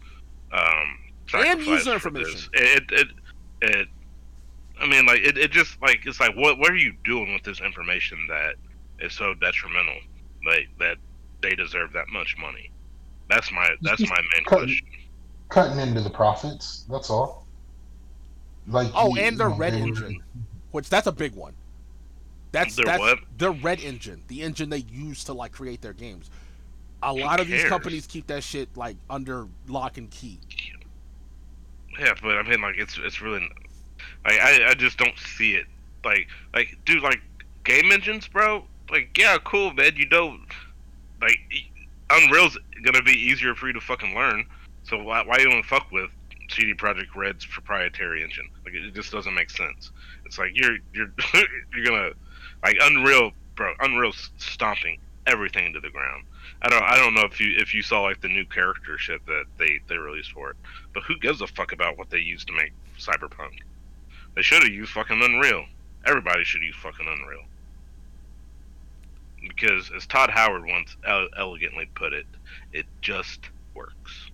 um, And user for information. this, It, it it it. I mean, like it, it just like it's like what what are you doing with this information that is so detrimental? Like that they deserve that much money. That's my that's my main Cut- question. cutting into the profits. That's all. Like Oh, you- and their you know, red they were- engine, which that's a big one. That's Their that's what? their red engine, the engine they use to like create their games. A lot of these companies keep that shit like under lock and key. Yeah, but I mean, like, it's it's really, like, I I just don't see it. Like, like, dude, like, game engines, bro. Like, yeah, cool, man. You know, like, Unreal's gonna be easier for you to fucking learn. So why why you even fuck with CD Projekt Red's proprietary engine? Like it just doesn't make sense. It's like you're you're you're gonna like Unreal, bro. Unreal's stomping everything into the ground. I don't I don't know if you if you saw like the new character shit that they they released for it, but who gives a fuck about what they used to make Cyberpunk? They should have used fucking Unreal. Everybody should use fucking Unreal. Because as Todd Howard once elegantly put it, it just works.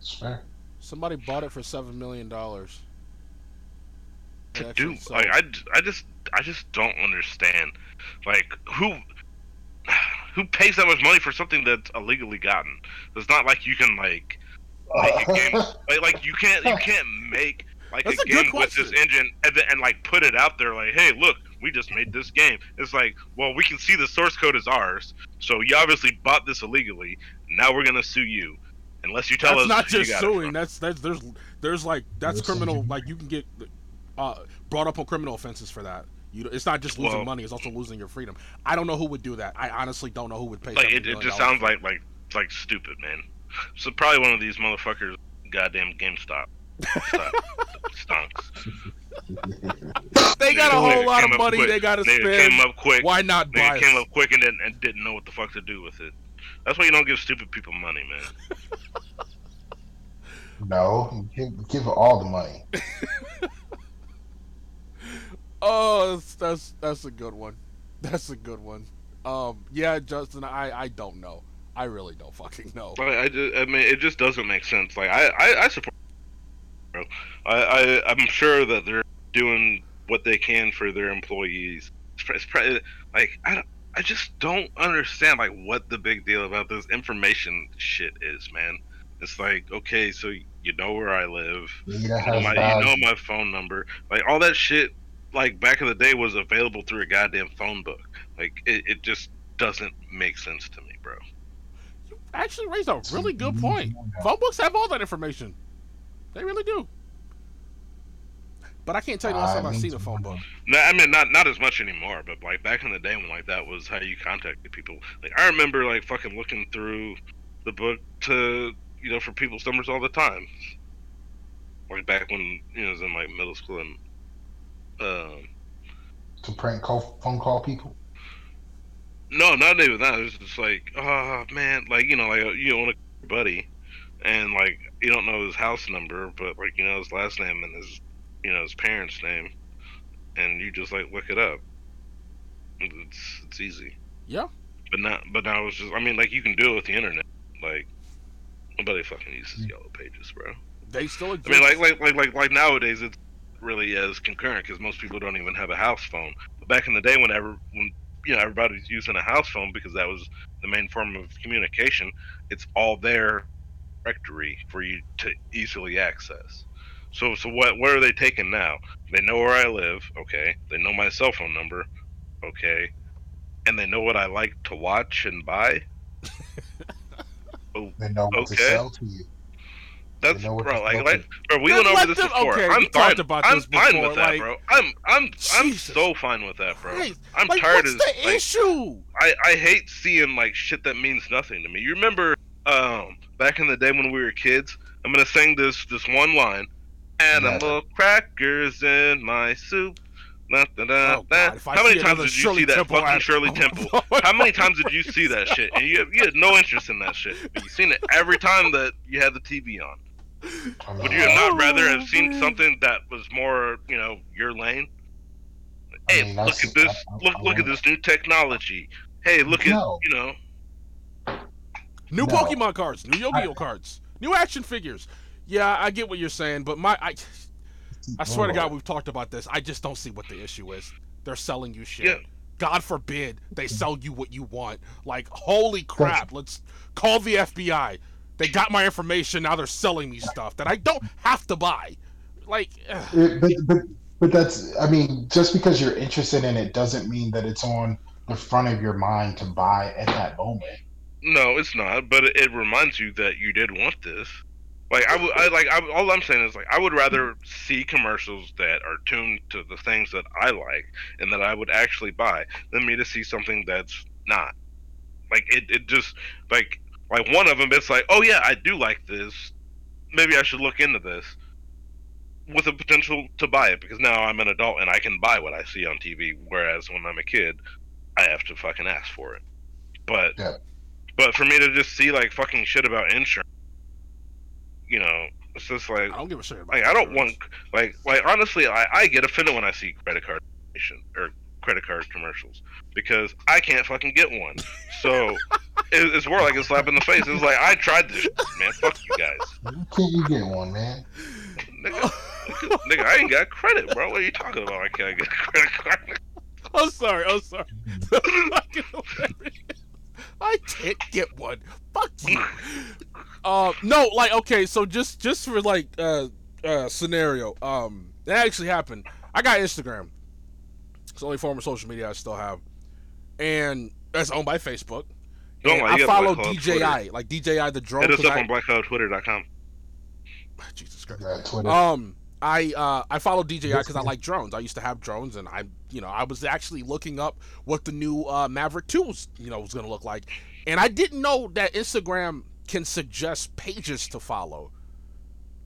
It's fair. Somebody bought it for seven million dollars. to do. Like I, I just I just don't understand. Like who who pays that much money for something that's illegally gotten? It's not like you can like make a game like, like you can't you can't make like That's a a good game with this engine and, and like put it out there like hey look we just made this game it's like well we can see the source code is ours so you obviously bought this illegally now we're gonna sue you unless you tell that's us not who you just got suing. That's that's there's there's like that's There's criminal. Like you can get uh, brought up on criminal offenses for that. You, it's not just losing Well- money; it's also losing your freedom. I don't know who would do that. I honestly don't know who would pay. like it, it just sounds like like like stupid man so probably one of these motherfuckers goddamn GameStop Stop. stonks They got a whole lot of money quick. they got to spend. came up quick Why not buy Nigga came up quick and didn't, and didn't know what the fuck to do with it. That's why you don't give stupid people money, man. No, give, give her all the money. Oh, that's, that's that's a good one. That's a good one. Um, yeah, Justin, I I don't know. I really don't fucking know. Like, I, just, I mean, it just doesn't make sense. Like, I, I, I support. Bro. I, I, I'm sure that they're doing what they can for their employees. It's, it's pr- like, I, don't, I just don't understand like what the big deal about this information shit is, man. It's like, okay, so you know where I live. You know, my, you know my phone number. Like all that shit, like back in the day, was available through a goddamn phone book. Like it, it just doesn't make sense to me, bro. You Actually, raised a really good mm-hmm. point. Phone books have all that information. They really do. But I can't tell you the last I time I've mean, seen a phone book. No, I mean not not as much anymore, but like back in the day when like that was how you contacted people. Like I remember like fucking looking through the book to you know for people's numbers all the time. Like back when you know I was in like middle school and um to prank call, phone call people. No, not even that. It's just like, oh man, like you know, like you want a buddy, and like you don't know his house number, but like you know his last name and his, you know, his parents' name, and you just like look it up. It's it's easy. Yeah. But not, but now it's just. I mean, like you can do it with the internet. Like nobody fucking uses mm. yellow pages, bro. They still exist. I mean, like like like like like nowadays it's really as concurrent because most people don't even have a house phone. But back in the day, whenever when you know everybody's using a house phone because that was the main form of communication, it's all there directory for you to easily access. So so what what are they taking now? They know where I live, okay. They know my cell phone number, okay. And they know what I like to watch and buy. They know what to sell to you. That's know bro, like, like bro, we Then went over this them- before. okay, I'm fine. about I'm this fine before, with that, like- bro. I'm I'm I'm so fine with that, bro. Christ. I'm like, tired what's of the like, issue? I I hate seeing like shit that means nothing to me. You remember um back in the day when we were kids? I'm gonna sing this this one line. Animal crackers in my soup. Da, da, da, Oh. How many times did you see that Temple fucking ad- Shirley Temple? How many times did you see that shit? And you, you had no interest in that shit. But you seen it every time that you had the TV on. Would you not rather Oh, have seen something that was more, you know, your lane? I Hey, mean, look at this! I- I- Look, I look at this new technology. Hey, look No. at you know. New No. Pokemon cards, new Yu-Gi-Oh cards, new action figures. Yeah, I get what you're saying, but my I, I swear to God, oh. we've talked about this. I just don't see what the issue is. They're selling you shit. Yeah. God forbid they sell you what you want. Like, holy crap! Let's call the FBI. They got my information. Now they're selling me stuff that I don't have to buy. Like. It- but, but but that's I mean, just because you're interested in it doesn't mean that it's on the front of your mind to buy at that moment. No, it's not. But it, reminds you that you did want this. Like I would, I like. I, all I'm saying is like I would rather see commercials that are tuned to the things that I like and that I would actually buy than me to see something that's not. Like it, it just like Like one of them, it's like, oh yeah, I do like this. Maybe I should look into this with the potential to buy it because now I'm an adult and I can buy what I see on TV. Whereas when I'm a kid, I have to fucking ask for it. But Yeah. But for me to just see like fucking shit about insurance, you know, it's just like I don't give a shit about. like I don't want like like honestly, I, I get offended when I see credit card information or credit card commercials because I can't fucking get one. So it, it's more like a slap in the face. It's like I tried this, shit, man. Fuck you guys, Why can't you get one, man? nigga, nigga, nigga. I ain't got credit, bro. What are you talking about? I can't get a credit card. I'm sorry. I'm sorry. Fucking hilarious. I can't get one. Fuck you. Uh, no, like okay, so just just for like uh uh scenario, um, that actually happened. I got Instagram. It's the only form of social media I still have, and that's owned by Facebook. Don't And lie, I follow Black Cloud DJI, like DJI the drone. Hit us 'cause up I- on blackcloudtwitter.com. Jesus Christ. Yeah, Twitter. Um, I uh, I follow DJI because I like drones. I used to have drones, and I, you know, I was actually looking up what the new uh, Maverick Two was, you know, was going to look like, and I didn't know that Instagram can suggest pages to follow.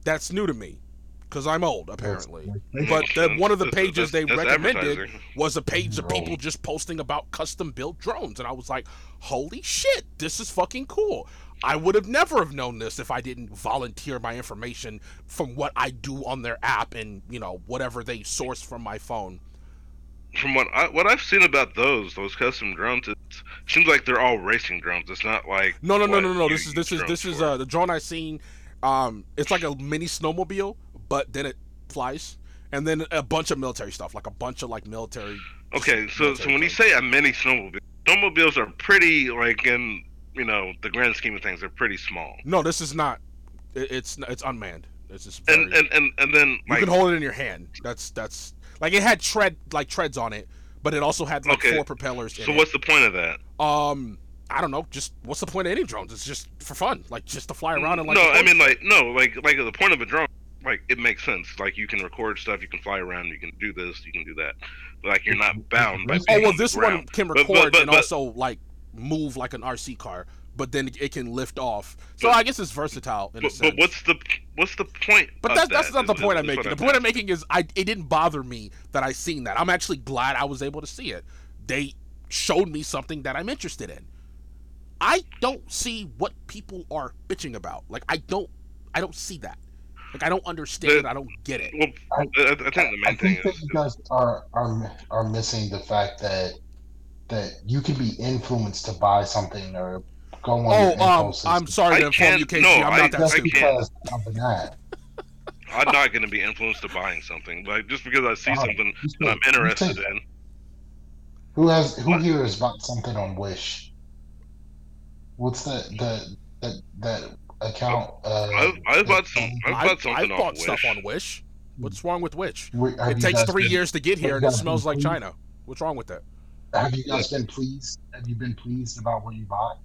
That's new to me, because I'm old apparently. But the, one of the pages they that's- that's recommended was a page of people just posting about custom built drones, and I was like, "Holy shit, this is fucking cool!" I would have never have known this if I didn't volunteer my information from what I do on their app and you know whatever they source from my phone. From what I, what I've seen about those those custom drones, it seems like they're all racing drones. It's not like No, no, no, no, no. This is this is this is uh the drone I seen. Um, it's like a mini snowmobile, but then it flies, and then a bunch of military stuff, like a bunch of like military. Okay, so so when you say a mini snowmobile, snowmobiles are pretty like in you know the grand scheme of things, they're pretty small. No, this is not. It's it's unmanned. It's just very, And and and, and then you like can hold it in your hand. That's that's like it had tread like treads on it, but it also had like Okay. four propellers. So it. what's the point of that? Um, I don't know. Just what's the point of any drones? It's just for fun, like just to fly around and like. no, I mean like no, like like the point of a drone, like it makes sense. Like you can record stuff, you can fly around, you can do this, you can do that. Like you're not bound by. Oh, Oh well, this one can record but- but- and but- also like move like an RC car, but then it can lift off. So But- I guess it's versatile in a sense. but what's the what's the point? But of that's that's that not the point I'm making. The I'm point I'm making is I it didn't bother me that I seen that. I'm actually glad I was able to see it. They showed me something that I'm interested in. I don't see what people are bitching about. Like I don't I don't see that. Like I don't understand The- it. I don't get it. Well, I, I think the main I thing think that is you guys are are are missing the fact that that you can be influenced to buy something or go on. Oh, your um. I'm sorry to inform you, can't- no, I'm I- not that just I stupid. can't. because of an ad. I'm not going to be influenced to buying something. Like just because I see Wow. something that I'm interested in. Who has who What? here has bought something on Wish? What's the the that that account? Uh, I've, I've bought some. I've I, bought I something bought off stuff Wish. on Wish. What's wrong with Wish? Wi- have It takes three been- years to get here, and it smells been like? China. What's wrong with that? Have you guys been pleased? Have you been pleased about what you bought?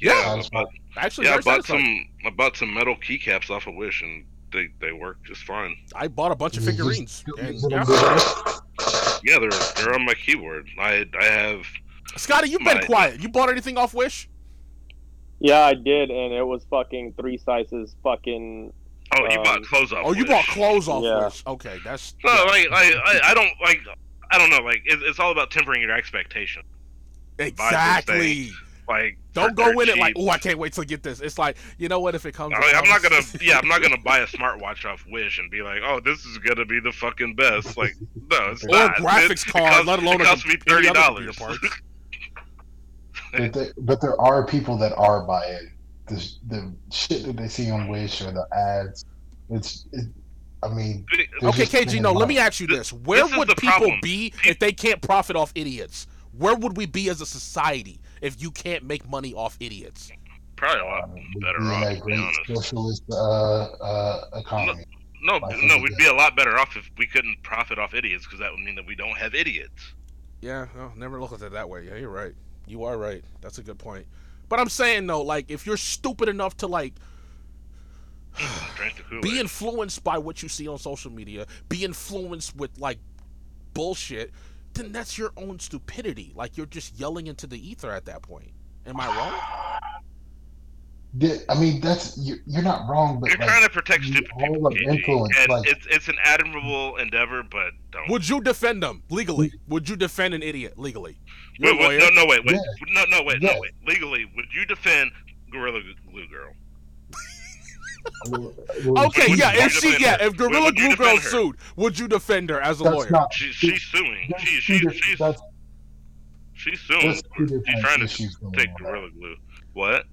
Yeah, I Satisfied? bought, Actually, yeah, I bought satisfying. some. I bought some metal keycaps off of Wish, and they they work just fine. I bought a bunch of figurines. And, yeah. Yeah, they're they're on my keyboard. I I have. Scotty, you've been quiet. You bought anything off Wish? Yeah, I did, and it was fucking three sizes. Fucking Oh, you Um, bought clothes off. Oh, you bought clothes off Yeah. Wish. Okay, that's No, like I, I I don't like. I don't know. Like it, it's all about tempering your expectation. exactly. Like Don't go in it like, oh, I can't wait to get this. It's like, you know what? If it comes, I mean, I'm not gonna. Yeah, I'm not gonna buy a smartwatch off Wish and be like, "Oh, this is gonna be the fucking best." Like, no, it's or not. a graphics It- it card, costs- let alone it a cost com- me any thirty dollars. computer. But there, but there are people that are buying the the shit that they see on Wish or the ads. It's, it, I mean, Okay, just KG, no, let me ask you This- this. Where this would people problem. be if they can't profit off idiots? Where would we be as a society if you can't make money off idiots? Probably a lot we'd better be in off, that to be great socialist uh, uh, economy. No, I think no, we we'd be a lot better off if we couldn't profit off idiots, because that would mean that we don't have idiots. Yeah, no, never look at it that way. Yeah, you're right. You are right. That's a good point. But I'm saying though, like, if you're stupid enough to like Drink the Kool-Aid. be influenced by what you see on social media, be influenced with like bullshit, then that's your own stupidity. Like you're just yelling into the ether at that point. Am I wrong? the- I mean, that's you, you're not wrong, but You're like, trying to protect stupid people, of influence, and like- it's it's an admirable endeavor, but don't. Would you defend them legally? Would you defend an idiot legally? You're Wait, wait, no, no, wait, wait, Yeah. no, no, wait, Yeah. no, wait. Legally, would you defend Gorilla Glue Girl? Well, well, Okay, yeah. If she, yeah, her? if Gorilla Glue Girl her? sued, would you defend her as a that's lawyer? not. She, she's suing. That's She, two she, different- she's that's, she's suing. She's trying to issues going take on. Gorilla Glue. What?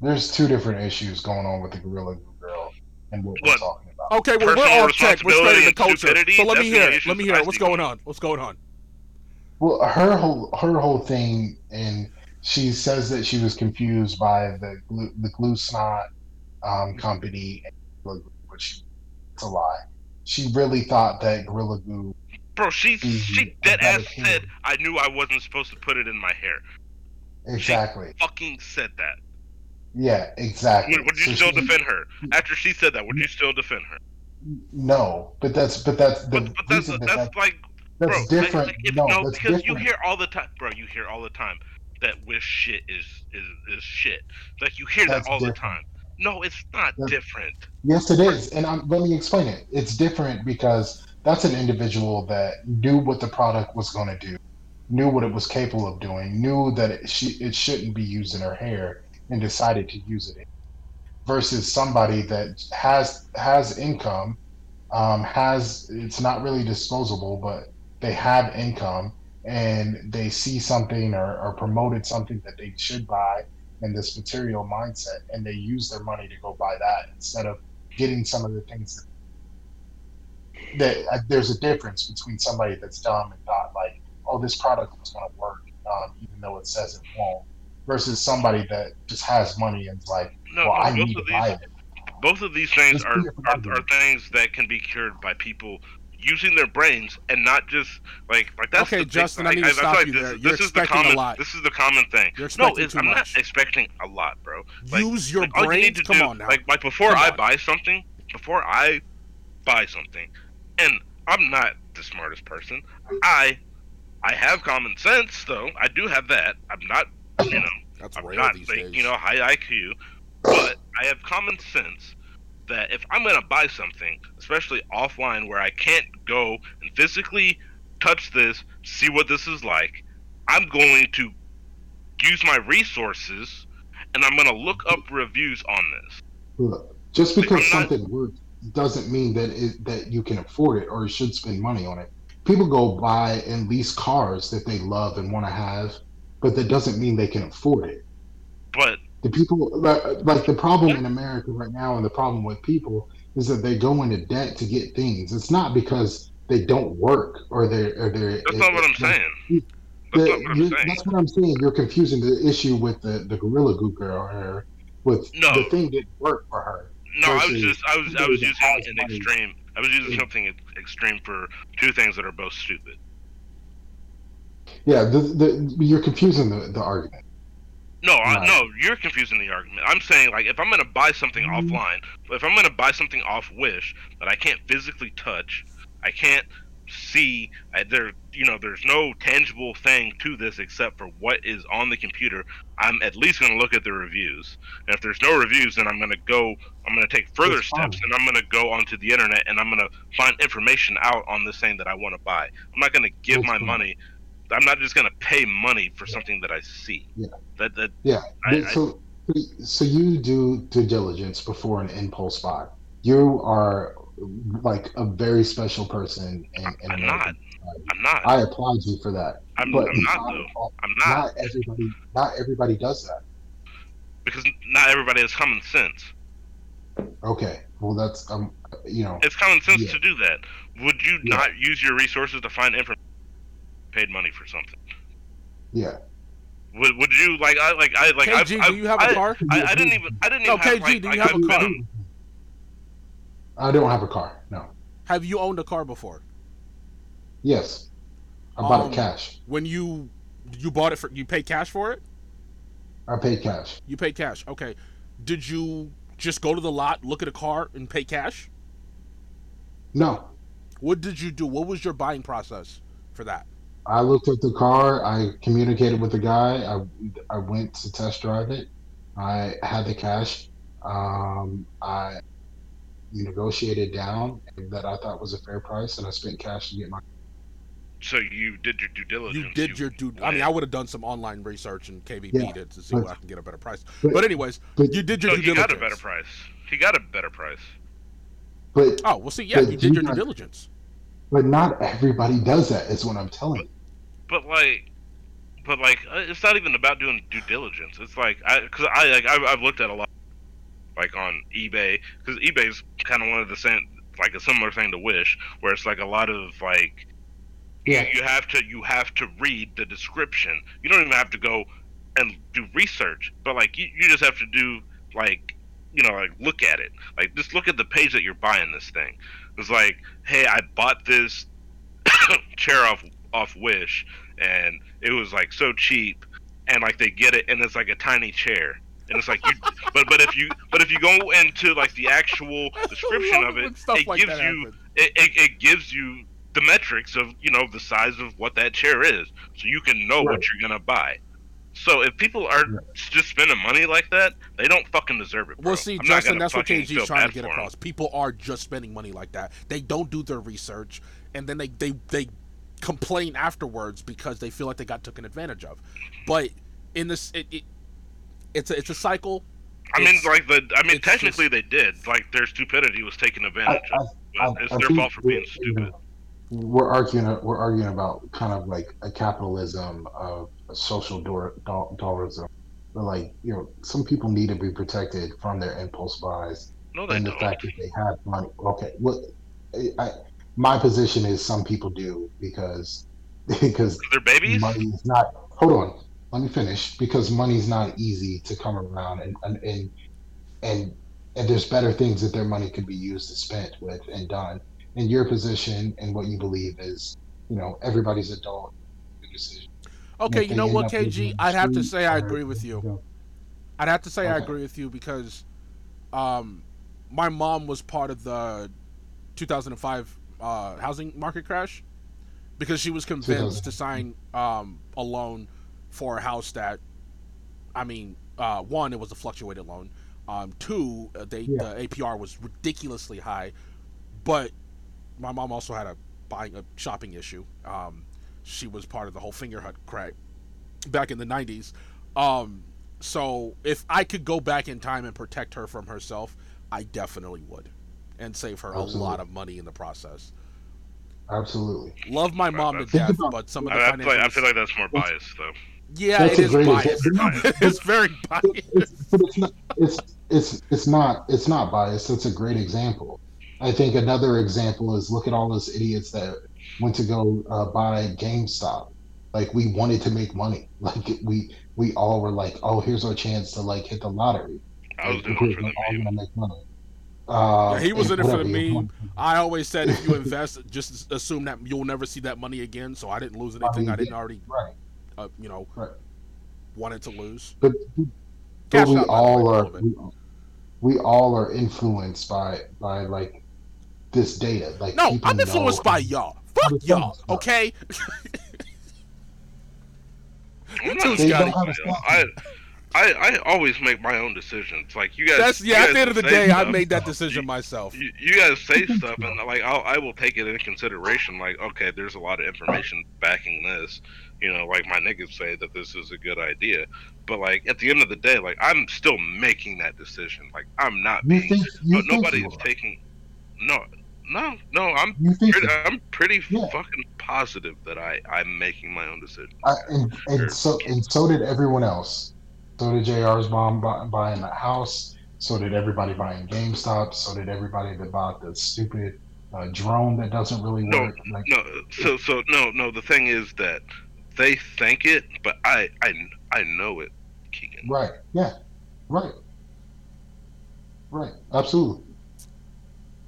There's two different issues going on with the Gorilla Glue Girl and what we're talking about. Okay, well we're Personal off tech. We're straight into responsibility culture. So let me hear. it. Let me hear. It. What's going going on? What's going on? Well, her whole her whole thing, and she says that she was confused by the glue, the glue snot um, company, which it's a lie. She really thought that Gorilla Glue. Bro, she she dead ass said. I knew I wasn't supposed to put it in my hair. Exactly. Fucking said that. Yeah. Exactly. Would, would you So still she- defend her after she said that? Would you still defend her? No, but that's but that's the But, but that's that that's that- like that's bro, different. like, if, no, no, that's because you hear all the time, bro. You hear all the time that wish shit is is is shit. Like you hear That's that all the time. No, it's not That's- different. Yes, it is, and I'm, let me explain it. It's different because that's an individual that knew what the product was going to do, knew what it was capable of doing, knew that it, she it shouldn't be used in her hair, and decided to use it. Versus somebody that has has income, um, has it's not really disposable, but they have income and they see something or, or promoted something that they should buy in this material mindset and they use their money to go buy that instead of getting some of the things that, that uh, there's a difference between somebody that's dumb and thought like oh this product is going to work um, even though it says it won't versus somebody that just has money and is like No, well i both need of to these buy it. both of these things are, do it for are, are things that can be cured by people using their brains and not just like like that's Okay, the thing. Justin, I Like, need to feel stop like you this, there. You're is the expecting a common lot. this is the common thing. You're no, expecting it's, too I'm much. not expecting a lot, bro. Like, Use your like, all you brain. need to Come do, on now. Like like before Come I on. buy something, before I buy something, and I'm not the smartest person. I I have common sense though. I do have that. I'm not you know That's I'm not these like, days. you know high IQ, but I have common sense that if I'm gonna buy something, especially offline where I can't go and physically touch this, see what this is like, I'm going to use my resources and I'm gonna look up reviews on this. Look, just because not- something works doesn't mean that it, that you can afford it or should spend money on it. People go buy and lease cars that they love and want to have, but that doesn't mean they can afford it. But The people like, like the problem in America right now, and the problem with people is that they go into debt to get things. It's not because they don't work or they're or they're. that's not what I'm saying. the- That's not what I'm saying. That's what I'm saying. You're confusing the issue with the the gorilla goo girl her with No. the thing didn't work for her. No, I was just I was I was using an money. extreme. I was using something extreme for two things that are both stupid. Yeah, the, the you're confusing the, the argument. No, I, no, you're confusing the argument. I'm saying like if I'm gonna buy something Mhm. offline, if I'm gonna buy something off Wish that I can't physically touch, I can't see. I, there, you know, there's no tangible thing to this except for what is on the computer. I'm at least gonna look at the reviews, and if there's no reviews, then I'm gonna go. I'm gonna take further That's steps, fine. and I'm gonna go onto the internet and I'm gonna find information out on this thing that I want to buy. I'm not gonna give That's my fine. money. I'm not just gonna pay money for something that I see. Yeah. That that Yeah. I- so so you do due diligence before an impulse buy. You are like a very special person in I'm not. I'm not. I applaud you for that. I'm, But I'm not though. I'm not not everybody not everybody does that. because not everybody has common sense. Okay. Well that's um you know It's common sense Yeah. to do that. Would you Yeah. not use your resources to find information? Paid money for something. yeah. Would, would you like I like I like KG, I've, do you have a I, car? I, I didn't even I didn't No, even have, KG, like, do like, you have I've a car? been- I don't have a car. No. Have you owned a car before? Yes. I bought Um, it cash. When you you bought it for you paid cash for it? I paid cash. You paid cash. Okay. Did you just go to the lot, look at a car, and pay cash? No. What did you do? What was your buying process for that? I looked at the car. I communicated with the guy. I I went to test drive it. I had the cash. Um, I negotiated down that I thought was a fair price, and I spent cash to get my. So you did your due diligence. You did your due. I mean, I would have done some online research and KVP Yeah, to, to see but- where I can get a better price. But, But anyways, but, you did your So due he got diligence. a better price. He got a better price. but Oh well, see, yeah, you did you your due got- diligence. but not everybody does that. Is what I'm telling you. But like, but like, uh, it's not even about doing due diligence. It's like, I, cause I, like, I've, I've looked at a lot, like on eBay, because eBay's kind of one of the same, like a similar thing to Wish, where it's like a lot of like, Yeah. you, you have to, you have to read the description. You don't even have to go and do research, but like, you, you just have to do like, you know, like look at it. Like, just look at the page that you're buying this thing. It's like, hey, I bought this chair off off Wish, and it was like so cheap, and like they get it, and it's like a tiny chair, and it's like you, but but if you but if you go into like the actual description of it it, when stuff it like gives you it, it, it gives you the metrics of you know the size of what that chair is, so you can know what you're gonna buy. So if people are Yeah. just spending money like that, they don't fucking deserve it. Bro. Well, see, I'm Justin, that's what fucking KG's trying to get for 'em. across. People are just spending money like that. They don't do their research, and then they they they complain afterwards because they feel like they got taken advantage of. But in this, it, it it's a it's a cycle. I mean, like the. I mean, it's technically they did. Like their stupidity was taken I, advantage of. I, But it's I their think fault for we're- being stupid. We're arguing. We're arguing about kind of like a capitalism of social dor- dol- dollarism. But like you know, some people need to be protected from their impulse buys No, and the don't. fact that they have money. Okay, well, I, I, my position is some people do because because They're babies. money is not. Hold on, let me finish. Because money's not easy to come around, and and and and, and there's better things that their money could be used to spent with and done. And your position and what you believe is, you know, everybody's adult decision. Okay, you know what, KG? I'd have to say I agree with you. I'd have to say I agree with you because um, my mom was part of the 2005 uh, housing market crash because she was convinced to sign um, a loan for a house that, I mean, uh, one, it was a fluctuated loan. Um, two, uh, they, Yeah. the APR was ridiculously high, but my mom also had a buying a shopping issue. Um, she was part of the whole Fingerhut crack back in the 90s. Um, so if I could go back in time and protect her from herself, I definitely would and save her a lot of money in the process. Absolutely. Love my mom to Think death, about- but some of the I, I, financial feel, I feel like that's more That's- biased though. yeah, That's it a great biased. example. it's very biased. it's, but it's not. It's it's it's not. It's not biased. It's a great example. I think another example is look at all those idiots that went to go uh, buy GameStop. Like we wanted to make money. Like we we all were like, oh, here's our chance to like hit the lottery. I was Like, doing it for the all meme. gonna make money. Uh, Yeah, he was in it for the meme. I always said if you invest, just assume that you'll never see that money again. So I didn't lose anything. mean, I didn't already, Right. uh, you know, Right. wanted to lose. But, but we out, by all all are we, we all are influenced by by like this data. Like No, I'm influenced know- by y'all. Fuck y'all, okay? I'm too, not They Scotty. Know how to I. I I always make my own decisions. Like you guys. That's you yeah. At the end of the say day, I made that decision myself. You, you guys say stuff, and like I'll, I will take it into consideration. Like, okay, there's a lot of information backing this. You know, like my niggas say that this is a good idea, but like at the end of the day, like I'm still making that decision. Like I'm not You being. think you no, think nobody you is taking. No, no, no. I'm. You think Pretty, I'm pretty Yeah. fucking positive that I I'm making my own decision. I, and and so and so did everyone else. So did JR's mom buy, buying that house. So did everybody buying GameStop. So did everybody that bought the stupid uh, drone that doesn't really No, work. Like, No, so so no no. The thing is that they think it, but I I I know it, Keegan. right? Yeah, right, right. Absolutely.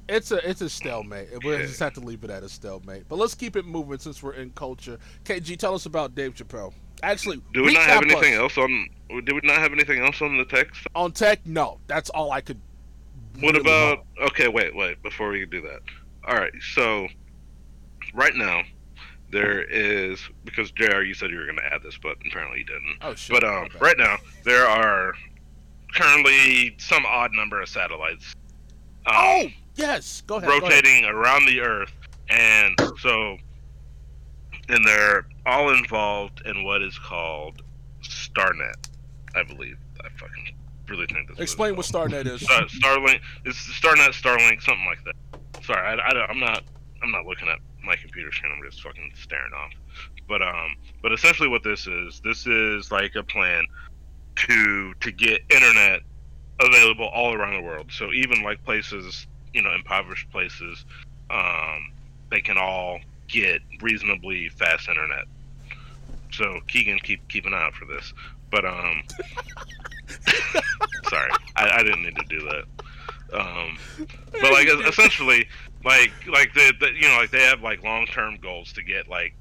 It's a it's a stalemate. We Yeah. just have to leave it at a stalemate. But let's keep it moving since we're in culture. KG, tell us about Dave Chappelle. Actually, Do we not have anything us. else on? Do we not have anything else on the text? on tech? No, that's all I could. What really about? Okay, wait, wait. Before we do that, all right. So, right now, there is because Jr. You said you were going to add this, but apparently you didn't. Oh shit. But um, right now there are currently some odd number of satellites. Um, Oh, yes. Go ahead. go ahead. rotating around the Earth, and so, and they're all involved in what is called StarNet, I believe. I fucking really think this. Explain what StarNet is. Star, Starlink. It's StarNet, Starlink, something like that. Sorry, I, I, don't- I'm not. I'm not looking at my computer screen. I'm just fucking staring off. But um, but essentially, what this is, this is like a plan to to get internet available all around the world. So even like places, you know, impoverished places, um, they can all get reasonably fast internet. So Keegan, keep keep an eye out for this. But um, sorry, I, I didn't need to do that. Um, but like essentially, like like the, the you know like they have like long term goals to get like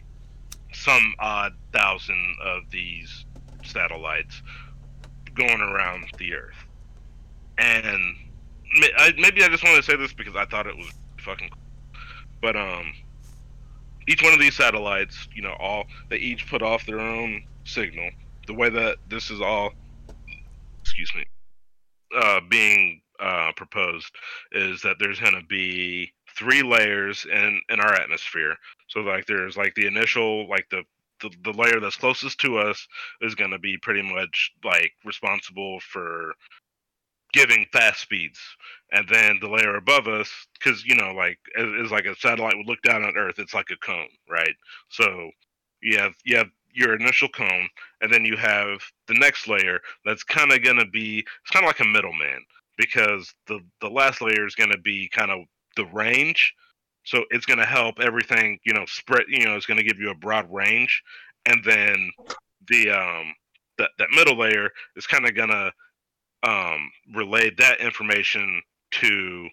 some odd thousand of these satellites going around the Earth, and I, maybe I just wanted to say this because I thought it was fucking, cool. but um, each one of these satellites, you know, all they each put off their own signal. The way that this is all, excuse me, uh, being uh, proposed is that there's going to be three layers in in our atmosphere. So like there's like the initial like the the, the layer that's closest to us is going to be pretty much like responsible for giving fast speeds. And then the layer above us because you know like is like a satellite would look down on earth it's like a cone right? So you have you have your initial cone and then you have the next layer that's kind of going to be it's kind of like a middleman because the the last layer is going to be kind of the range. So it's going to help everything you know spread you know it's going to give you a broad range. And then the um that that middle layer is kind of going to um relay that information to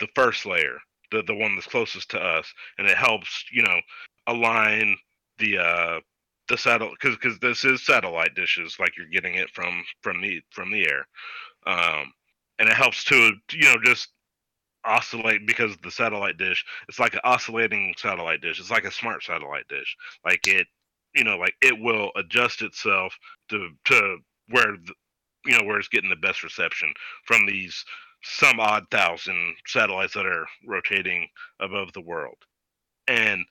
the first layer the the one that's closest to us and it helps you know align the uh the satellite because because this is satellite dishes like you're getting it from from the from the air. Um and it helps to you know just oscillate because the satellite dish. It's like an oscillating satellite dish. It's like a smart satellite dish. Like it you know like it will adjust itself to to where you know where it's getting the best reception from these some odd thousand satellites that are rotating above the world. And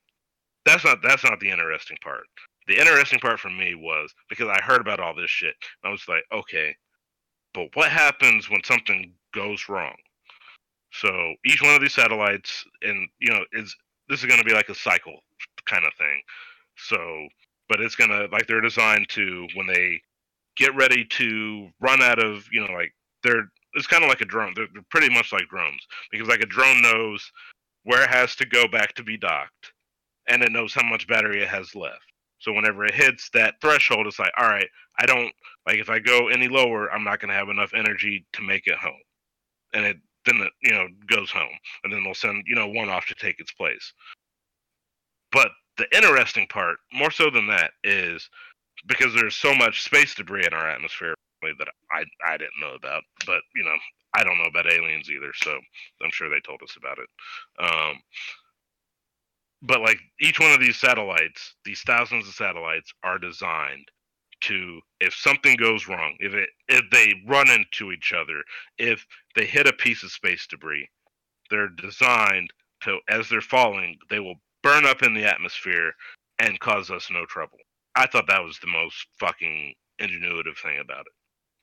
that's not that's not the interesting part. The interesting part for me was because i heard about all this shit i was like okay but what happens when something goes wrong? So each one of these satellites and you know is this is going to be like a cycle kind of thing. So but it's going to like they're designed to when they get ready to run out of you know like they're it's kind of like a drone. They're, they're pretty much like drones because like a drone knows where it has to go back to be docked and it knows how much battery it has left. So whenever it hits that threshold it's like all right i don't like if i go any lower i'm not going to have enough energy to make it home. And it then it you know goes home and then they'll send you know one off to take its place. But the interesting part more so than that is because there's so much space debris in our atmosphere that I I didn't know about. But you know, I don't know about aliens either, so I'm sure they told us about it. Um, but like each one of these satellites, these thousands of satellites are designed to if something goes wrong, if it if they run into each other, if they hit a piece of space debris, they're designed to as they're falling, they will burn up in the atmosphere and cause us no trouble. I thought that was the most fucking ingenuitive thing about it.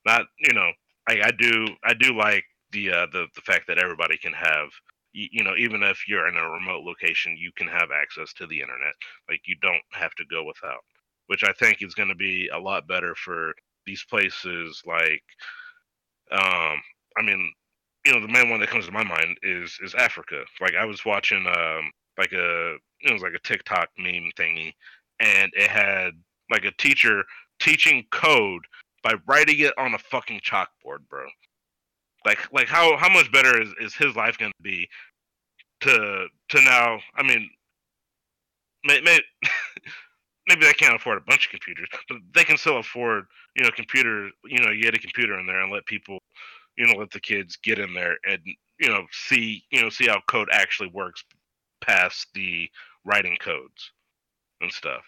Not, you know, I, I do, I do like the uh, the the fact that everybody can have, you, you know, even if you're in a remote location, you can have access to the internet. Like you don't have to go without, which I think is going to be a lot better for these places. Like, um, I mean, you know, the main one that comes to my mind is is Africa. Like I was watching, um, like a it was like a TikTok meme thingy, and it had like a teacher teaching code by writing it on a fucking chalkboard, bro. Like like how how much better is, is his life gonna be to to now I mean may, may, maybe they can't afford a bunch of computers, but they can still afford, you know, computer you know, get a computer in there and let people you know, let the kids get in there and you know, see you know, see how code actually works past the writing codes and stuff.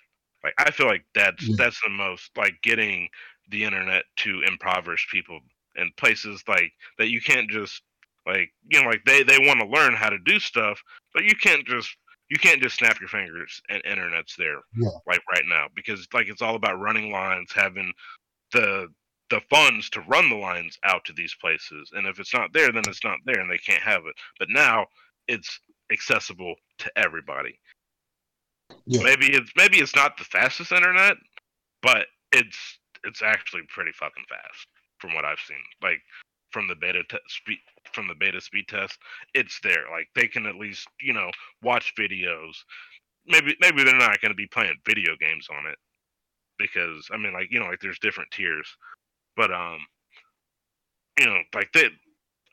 Like I feel like that's Yeah. that's the most like getting the internet to impoverished people and places like that you can't just like you know like they they want to learn how to do stuff, but you can't just you can't just snap your fingers and internet's there Yeah. like right now because like it's all about running lines, having the the funds to run the lines out to these places, and if it's not there, then it's not there, and they can't have it. But now it's accessible to everybody. Yeah. Maybe it's maybe it's not the fastest internet, but it's it's actually pretty fucking fast from what I've seen. Like from the beta te- speed from the beta speed test, it's there. Like they can at least you know watch videos. Maybe maybe they're not going to be playing video games on it because I mean like you know like there's different tiers, but um you know like they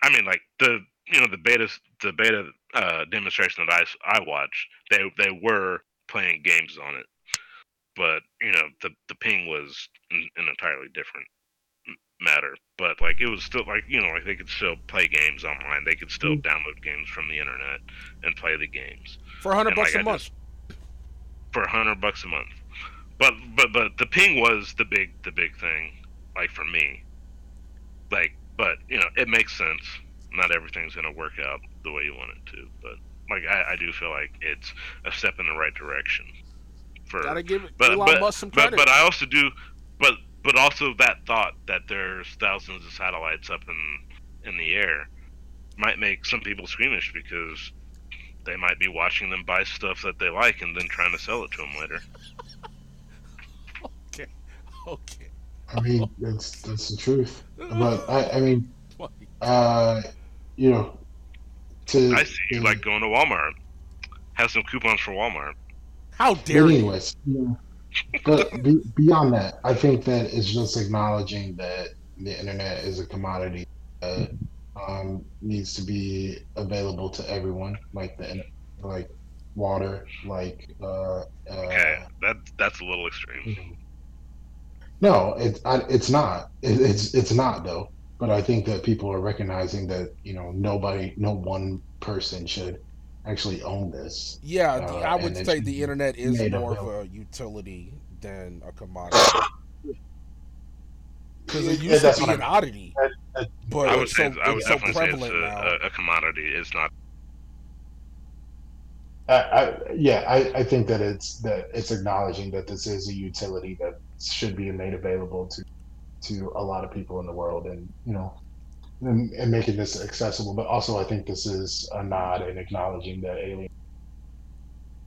I mean like the you know the beta the beta uh, demonstration that I I watched they they were playing games on it, but you know the the ping was an, an entirely different matter. But like it was still like you know like they could still play games online. They could still mm-hmm. download games from the internet and play the games For a hundred bucks like, a I month. for a hundred bucks a month. But but but the ping was the big the big thing, like for me. Like, but you know, it makes sense. Not everything's gonna work out the way you want it to, but like I, I do feel like it's a step in the right direction. For Gotta give but Elon but, Musk some but credit. but I also do, but but also that thought that there's thousands of satellites up in in the air might make some people squeamish because they might be watching them buy stuff that they like and then trying to sell it to them later. okay. Okay. I mean, that's that's the truth. But I, I mean, uh, you know, to I see you to- like going to Walmart. Have some coupons for Walmart. How But dare you? anyways, you know, but be, beyond that, I think that it's just acknowledging that the internet is a commodity that um, needs to be available to everyone, like the like water, like uh, Okay, uh, that that's a little extreme. no, it's it's not. It, it's it's not though. But I think that people are recognizing that you know nobody, no one person should actually own this. Yeah, the, Uh, I would say the internet is more of a utility than a commodity. Because it used that's to be an oddity, that- that- but I would it's say so, I would it's so definitely say it's a, now. a, a commodity. It's not. I, I, yeah, I, I think that it's that it's acknowledging that this is a utility that should be made available to to a lot of people in the world, and you know, and, and making this accessible. But also, I think this is a nod and acknowledging that alien.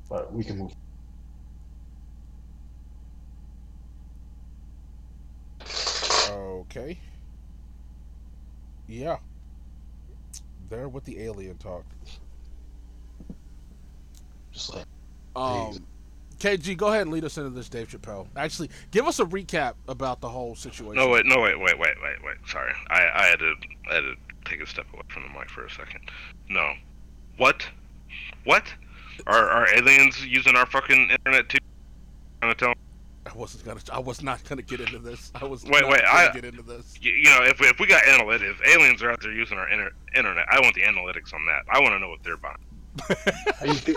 But we can move. Okay. Yeah. There with the alien talk. Just like Um, KG, go ahead and lead us into this, Dave Chappelle. Actually, give us a recap about the whole situation. No wait, no wait, wait, wait, wait, wait. Sorry, I I had to I had to take a step away from the mic for a second. No, what, what? Are are aliens using our fucking internet too? Trying to tell I wasn't gonna. I was not gonna get into this. I was Wait, not wait, gonna I- get into this. you, you know if we, if we got analytics, if aliens are out there using our inter- internet. I want the analytics on that. I want to know what they're buying.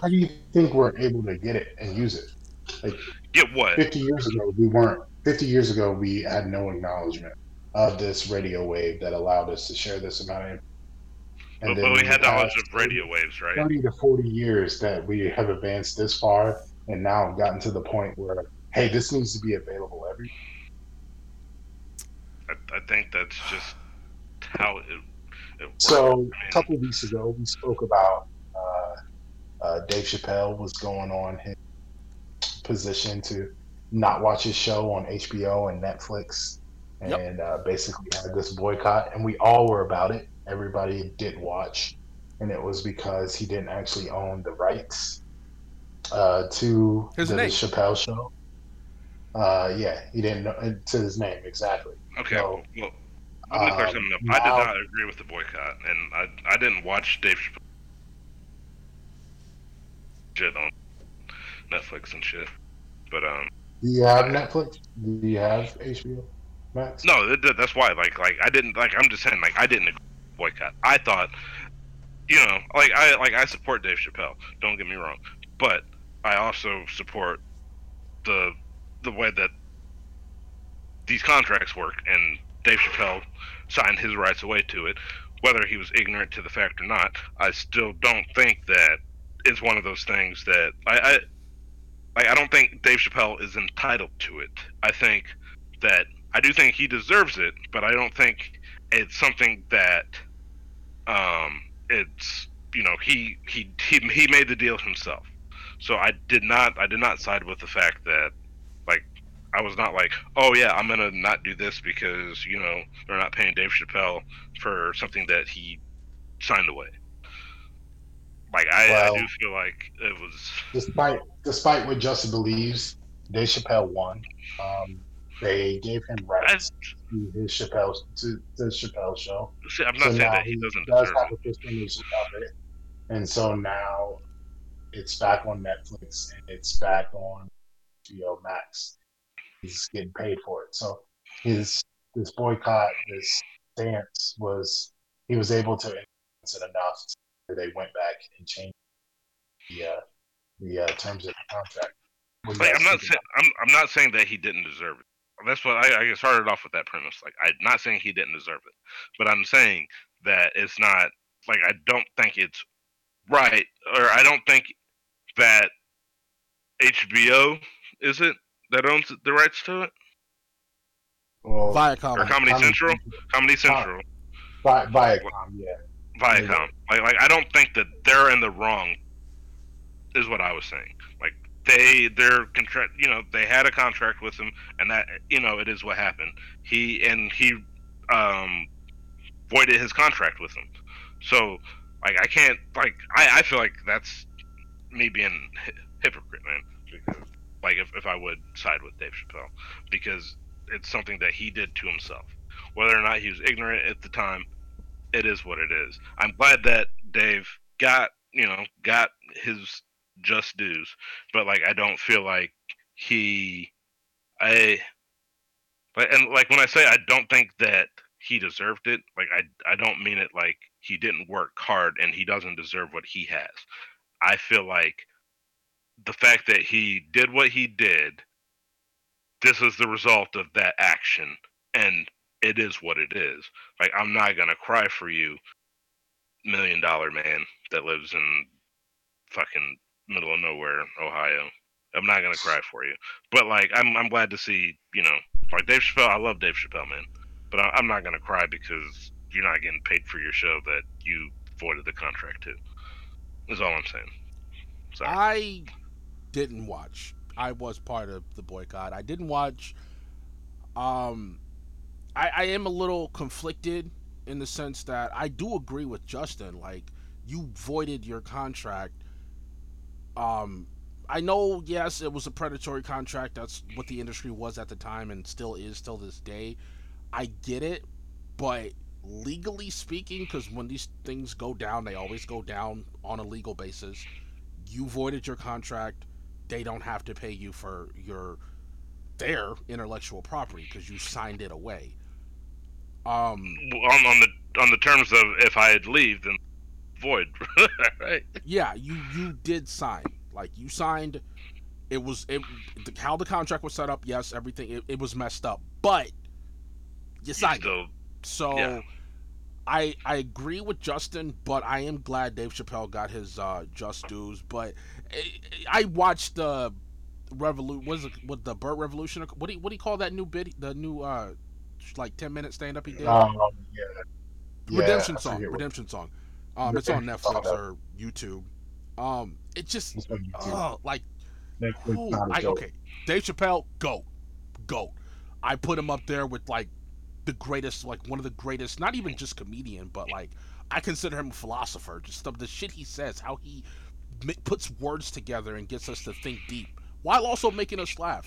how do you think? How do you think we're able to get it and use it? Like Get what? Fifty years ago, we weren't. Fifty years ago, we had no acknowledgement of this radio wave that allowed us to share this amount of. But, then but we had the knowledge of radio waves, right? 30 to 40 years that we have advanced this far and now gotten to the point where hey this needs to be available every I, I think that's just how it. it works. so I mean, a couple of weeks ago we spoke about uh, dave chappelle was going on his position to not watch his show on hbo and netflix Yep. and uh, basically had this boycott and we all were about it everybody did watch and it was because he didn't actually own the rights uh, to His the name. Chappelle show. Uh, yeah, he didn't know uh, to his name exactly. Okay, No. well, well, let me clear Um, something up. I did not agree with the boycott, and I I didn't watch Dave Chappelle shit on Netflix and shit. But um, Do you have Netflix? Do you have HBO Max? no, that, that- that's why. Like, like I didn't like. I'm just saying, like, I didn't agree with the boycott. I thought, you know, like I like I support Dave Chappelle. Don't get me wrong, but I also support the the way that these contracts work, and Dave Chappelle signed his rights away to it, whether he was ignorant to the fact or not. I still don't think that is one of those things that I, I. I don't think Dave Chappelle is entitled to it. I think that I do think he deserves it, but I don't think it's something that um it's you know he he he, he made the deal himself. So I did not I did not side with the fact that like I was not like, oh yeah, I'm gonna not do this because you know they're not paying Dave Chappelle for something that he signed away. Like I, Well- I do feel like it was despite despite what Justin believes, Dave Chappelle won. Um, they gave him rights to his Chappelle to the Chappelle show. see, I'm not So saying that he he doesn't does deserve have it. a percentage of it, and so now it's back on Netflix and it's back on HBO Max. He's getting paid for it. So his this boycott, this stance was he was able to influence it enough they went back and changed the uh, the uh, terms of the contract. What do you Like, I'm not saying I'm, I'm not saying that he didn't deserve it. That's what I, I started off with that premise. Like I'm not saying he didn't deserve it, but I'm saying that it's not like I don't think it's right, or I don't think that HBO is it that owns the rights to it, Well, Viacom. or Comedy Comedy Central, Comedy Central, Vi- Viacom, yeah. Viacom. Like like I don't think that they're in the wrong. Is what I was saying. Like they their contract you know they had a contract with him and that you know it is what happened he and he um voided his contract with him so like i can't like i i feel like that's me being hy- hypocrite man because like if, if i would side with dave chappelle because it's something that he did to himself whether or not he was ignorant at the time it is what it is i'm glad that dave got you know got his just dues but like I don't feel like he I and like when I say I don't think that he deserved it, like I I don't mean it like he didn't work hard and he doesn't deserve what he has. I feel like the fact that he did what he did this is the result of that action and it is what it is. Like I'm not to cry for you million dollar man that lives in fucking middle of nowhere, Ohio. I'm not gonna cry for you, but like I'm I'm glad to see you know like Dave Chappelle. I love Dave Chappelle, man, but I, I'm not gonna cry because you're not getting paid for your show that you voided the contract to. Is all I'm saying. Sorry. I didn't watch. I was part of the boycott. I didn't watch. Um, I, I am a little conflicted in the sense that I do agree with Justin. Like, you voided your contract. Um, I know, yes, it was a predatory contract. That's what the industry was at the time and still is till this day. I get it, but legally speaking, because when these things go down, they always go down on a legal basis. You voided your contract. They don't have to pay you for your their intellectual property because you signed it away. Um, on, on the on the terms of if I had leave, then void, right? yeah, you you did sign. Like you signed. It was it the, how the contract was set up. Yes, everything it, it was messed up, but you signed. it. still, So Yeah. I I agree with Justin, but I am glad Dave Chappelle got his uh, just dues. But I, I watched the Revolution. Was it what the Burt Revolution? What do you, what do you call that new bit? The new uh like ten minute stand up he did. Um, yeah. Yeah, Redemption song. Redemption song. Um, it's on Netflix or YouTube. Um, it just It's on YouTube. oh like Netflix who? not a I, okay, Dave Chappelle, go, go. I put him up there with like the greatest, like one of the greatest, not even just comedian, but like I consider him a philosopher. Just the, the shit he says, how he ma- puts words together and gets us to think deep, while also making us laugh.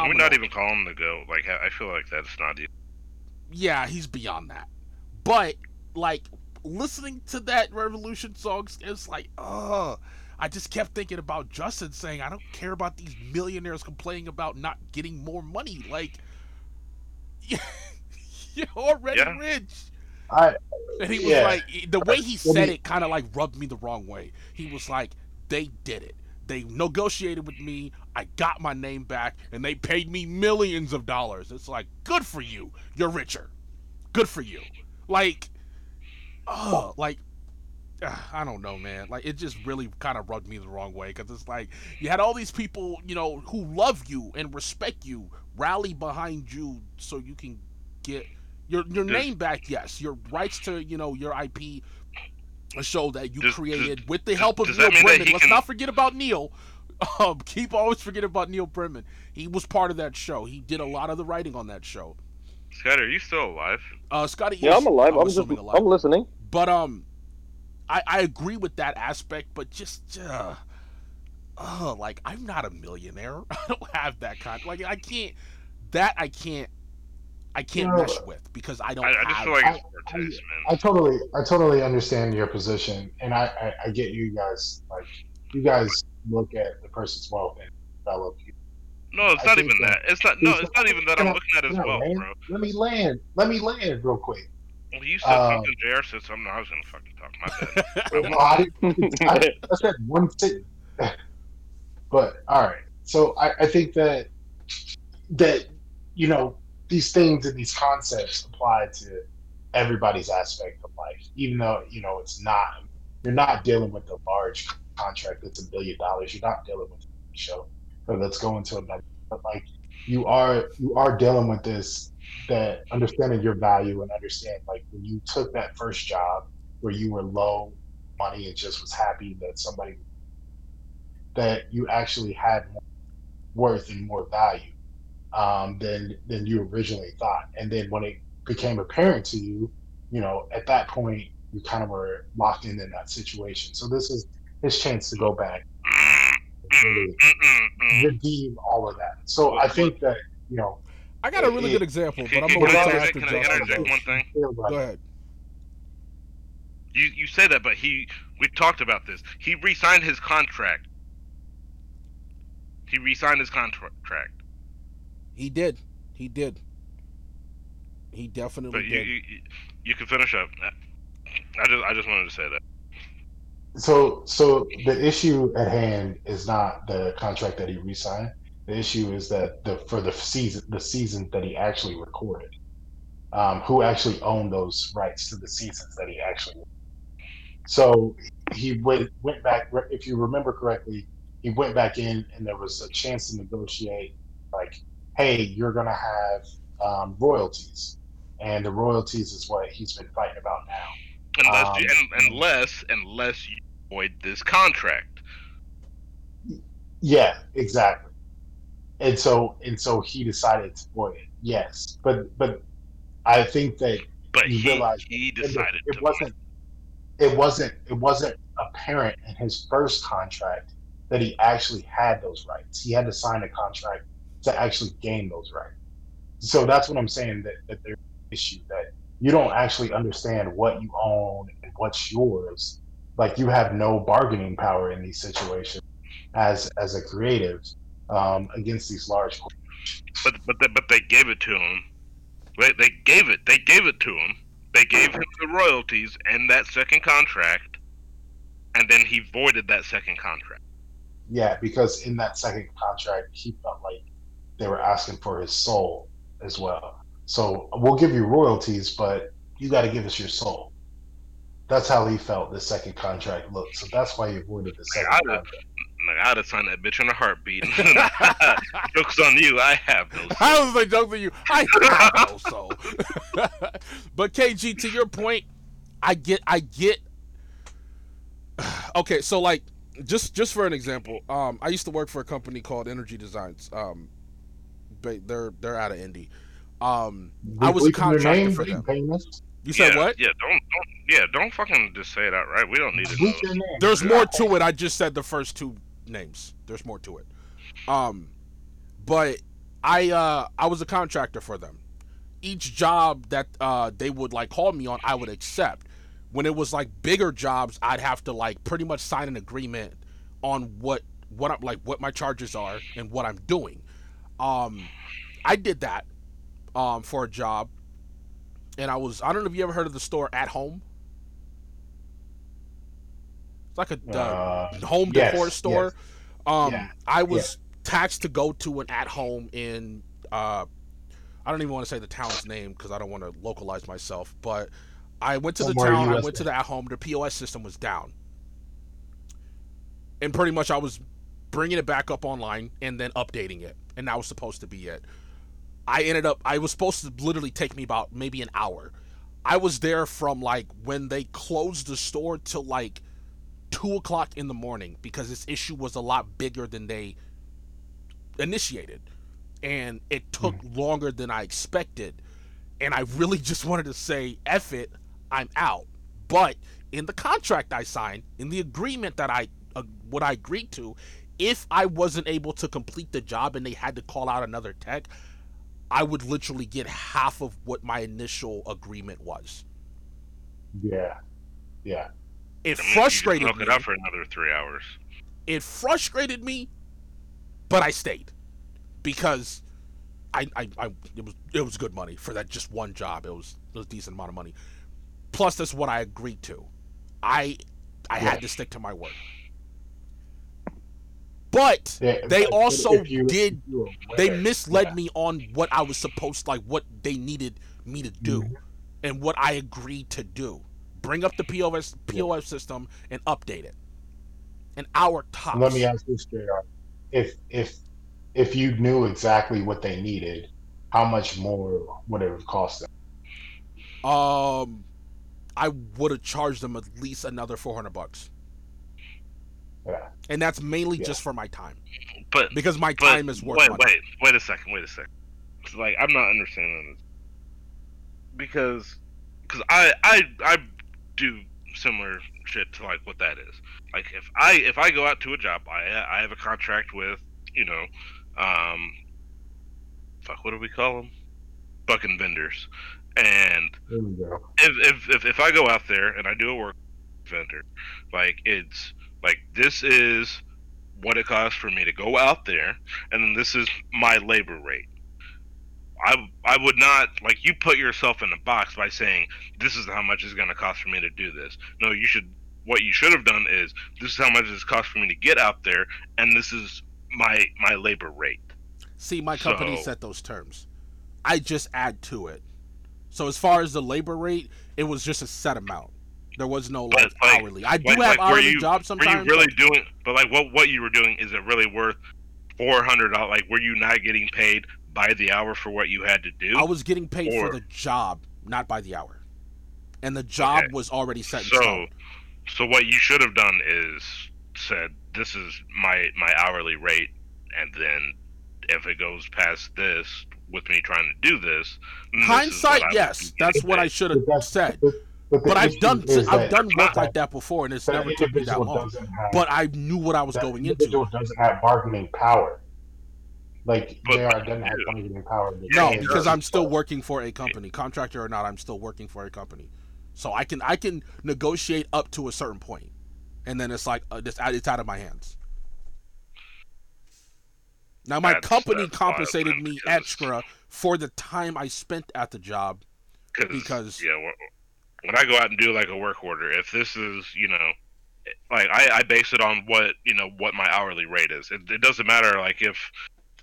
We're Phenomenal. not even calling him the go. Like I I feel like that's not even. yeah, he's beyond that. But like listening to that Revolution song, it's like, oh, I just kept thinking about Justin saying, I don't care about these millionaires complaining about not getting more money. Like, you're already Yeah. rich. I And he was Yeah. like, the way he said it kind of like rubbed me the wrong way. He was like, they did it. They negotiated with me. I got my name back, and they paid me millions of dollars. It's like, good for you. You're richer. Good for you. Like, oh, like, I don't know, man. Like, it just really kind of rubbed me the wrong way because it's like you had all these people, you know, who love you and respect you, rally behind you so you can get your your name back. Yes, your rights to you know your IP. A show that you Does- created with the does- help of Neal that Brennan. Let's can- not forget about Neal. Um, keep always forgetting about Neal Brennan. He was part of that show. He did a lot of the writing on that show. Scott, are you still alive? Uh, Scotty, Yeah, is, I'm alive. I'm just, alive. I'm listening. But um, I I agree with that aspect, but just uh, uh, like I'm not a millionaire. I don't have that kind. Like I can't. That I can't. I can't No. mesh with because I don't I, I have. just feel like I- it's poor I- taste, I man. totally, I totally understand your position, and I, I, I get you guys. Like, you guys look at the person's wealth and develop. No, it's I not even that- that. It's not. No, it's not even that. I'm not- looking at his No, wealth, man. bro. Let me land. Let me land real quick. Well, you said Uh, something. Jr. said something. I was gonna fucking talk. My bad. No, I, didn't, I, I said one thing. But all right, so I, I think that that you know these things and these concepts apply to everybody's aspect of life, even though you know it's not. You're not dealing with a large contract that's a billion dollars. You're not dealing with a show, or let's go into. But like you are, you are dealing with this that understanding your value and understand like when you took that first job where you were low money and just was happy that somebody that you actually had more worth and more value um, than than you originally thought. And then when it became apparent to you, you know, at that point you kind of were locked in in that situation. So this is his chance to go back and really redeem all of that. So I think that you know, I got a really good example, but Can, I'm gonna can I wait till interject, after can I interject one thing? Go ahead. You you say that, but he we talked about this. He re-signed his contract. He re-signed his contract, He did. He did. He definitely but you, did. you you- you can finish up. I just I just wanted to say that. So, so the issue at hand is not the contract that he re-signed. The issue is that the for the season, the season that he actually recorded, um, who actually owned those rights to the seasons that he actually. So he went went back. If you remember correctly, he went back in, and there was a chance to negotiate, like, "Hey, you're gonna have um, royalties," and the royalties is what he's been fighting about now. Unless you, Um, and, unless unless you void this contract. Yeah, exactly. And so and so he decided to void it. Yes, but but I think that But he, realize he decided it to wasn't it wasn't it wasn't apparent in his first contract that he actually had those rights. He had to sign a contract to actually gain those rights. So that's what I'm saying that, that there's an issue that you don't actually understand what you own and what's yours. Like you have no bargaining power in these situations as as a creative um, against these large But but they, but they gave it to him. They, they gave it. They gave it to him. They gave him the royalties and that second contract, and then he voided that second contract. Yeah, because in that second contract, he felt like they were asking for his soul as well. So we'll give you royalties, but you got to give us your soul. That's how he felt the second contract looked. So that's why he avoided the second I would- contract. Like, I'd have signed that bitch in a heartbeat. Jokes on you. I have those. I was like joking to you. I have no soul. but KG, to your point, I get, I get. Okay, so like, just just for an example, um, I used to work for a company called Energy Designs. Um, but they're they're out of Indy. Um, I was a contractor for them. paying? You said yeah, what? Yeah, don't, don't, yeah, don't fucking just say that, right? We don't need to know. Bleep your name. There's more to it. I just said the first two names. There's more to it. Um, but I uh I was a contractor for them. Each job that uh they would like call me on, I would accept. When it was like bigger jobs, I'd have to like pretty much sign an agreement on what what I'm like what my charges are and what I'm doing. Um, I did that um for a job, and I was I don't know if you ever heard of the store At Home. It's like a uh, home yes, decor store. Um, Yeah. I was taxed to go to an at home in. Uh, I don't even want to say the town's name because I don't want to localize myself. But I went to the town. I went to the at home. The POS system was down, and pretty much I was bringing it back up online and then updating it, and that was supposed to be it. I ended up. I was supposed to literally take me about maybe an hour. I was there from like when they closed the store till like two o'clock in the morning because this issue was a lot bigger than they initiated and it took longer than i expected and i really just wanted to say F it i'm out but in the contract i signed in the agreement that i uh, what i agreed to if i wasn't able to complete the job and they had to call out another tech i would literally get half of what my initial agreement was Yeah. Yeah. it I mean, frustrated just me it out for another three hours. it frustrated me, but I stayed because I, I, I it was it was good money for that just one job. It was it was a decent amount of money. Plus, that's what I agreed to. I I Yeah. had to stick to my word. But Yeah, they also you- did if you were they misled yeah. me on what I was supposed like what they needed me to do Mhm. and what I agreed to do. Bring up the POS POS system and update it. An hour tops. Let me ask this straight up: if if if you knew exactly what they needed, how much more would it have cost them? Um, I would have charged them at least another four hundred bucks, Yeah. and that's mainly Yeah. just for my time But because my but time is worth wait, money. wait, wait a second, wait a second. It's like I'm not understanding this because because I I I do similar shit to like what that is. Like if I if I go out to a job, I I have a contract with you know, um, fuck, what do we call them? Fucking vendors, and There we go. if, if if if I go out there and I do a work vendor, like it's like this is what it costs for me to go out there, and then this is my labor rate. I I would not like you put yourself in a box by saying this is how much it's going to cost for me to do this. No, you should. What you should have done is this is how much it's cost for me to get out there, and this is my my labor rate. See, my company So- set those terms. I just add to it. So as far as the labor rate, it was just a set amount. There was no like, like- hourly. I do like- have like, hourly you- jobs Were sometimes. you really but doing? But like, what what you were doing is it really worth four hundred dollars? Like, were you not getting paid by the hour for what you had to do? I was getting paid or- for the job, not by the hour, and the job Okay. was already set in so, stone. so what you should have done is said, "This is my my hourly rate," and then if it goes past this with me trying to do this, then this Hindsight, what I would yes, that's what I should have said. But, but, I've done I've done work that- like that before, and it's never took me that long. have- But I knew what I was that going individual into. doesn't have bargaining power. Like But- JR doesn't have bargaining power. No, because I'm still stuff. working for a company, contractor or not. I'm still working for a company, so I can I can negotiate up to a certain point, and then it's like uh, it's out, it's out of my hands. Now my That's- company that's compensated man, me because- extra for the time I spent at the job. because- yeah, wh- when I go out and do like a work order, if this is you know, like I, I base it on what you know what my hourly rate is. It, it doesn't matter like if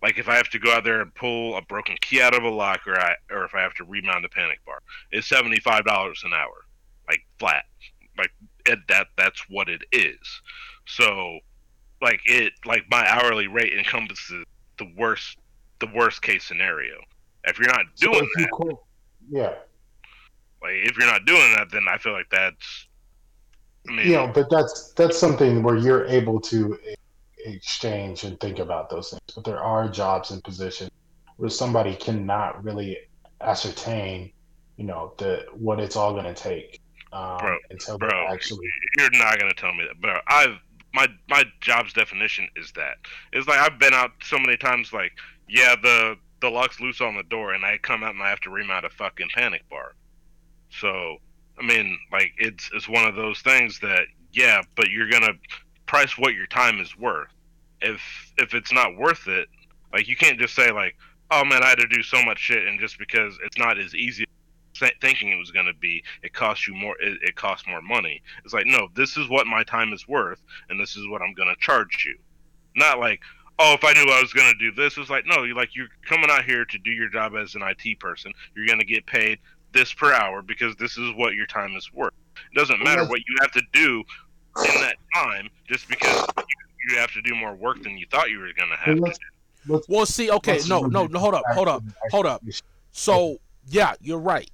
like if I have to go out there and pull a broken key out of a lock, or I or if I have to remount a panic bar, it's seventy five dollars an hour, like flat, like it, that that's what it is. So, like it like my hourly rate encompasses the worst the worst case scenario. If you're not So doing you that, yeah, like if you're not doing that, then I feel like that's. I mean, you know, but that's that's something where you're able to exchange and think about those things. But there are jobs and positions where somebody cannot really ascertain, you know, the what it's all going to take um, Bro, until bro. actually. you're not gonna tell me that, bro. I've my my job's definition is that it's like I've been out so many times. Like, yeah, the the lock's loose on the door, and I come out and I have to remount a fucking panic bar. So, I mean, like it's it's one of those things that yeah, but you're gonna price what your time is worth. If if it's not worth it, like you can't just say like, oh man, I had to do so much shit, and just because it's not as easy as thinking it was gonna be, it costs you more. It, it costs more money. It's like no, this is what my time is worth, and this is what I'm gonna charge you. Not like, oh, if I knew I was gonna do this, it's like no, you like you're coming out here to do your job as an IT person. You're gonna get paid this per hour because this is what your time is worth. It doesn't matter what you have to do in that time, just because you, you have to do more work than you thought you were gonna have to. let's, let's, Well, see, okay, no, no, no, hold up, hold up, hold up. So yeah, you're right.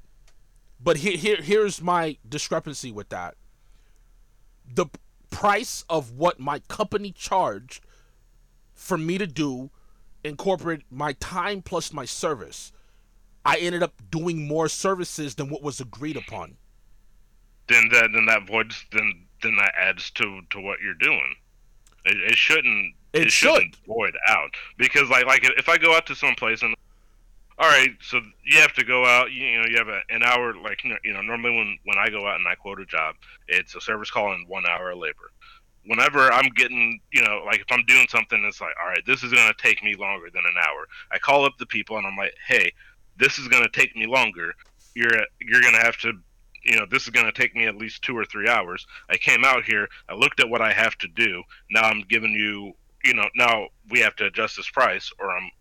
But here, here, here's my discrepancy with that. The price of what my company charged for me to do, incorporate my time plus my service. I ended up doing more services than what was agreed upon. then that then that voids then then that adds to to what you're doing. It, it shouldn't. It shouldn't void out because like like if I go out to some place and all right, so you have to go out. You, you know, you have a, an hour. Like you know, you know, normally when when I go out and I quote a job, it's a service call and one hour of labor. Whenever I'm getting, you know, like if I'm doing something, it's like, all right, this is gonna take me longer than an hour. I call up the people and I'm like, hey, this is gonna take me longer. You're you're gonna have to you know, this is going to take me at least two or three hours. I came out here, I looked at what I have to do. Now I'm giving you, you know, now we have to adjust this price, or I'm,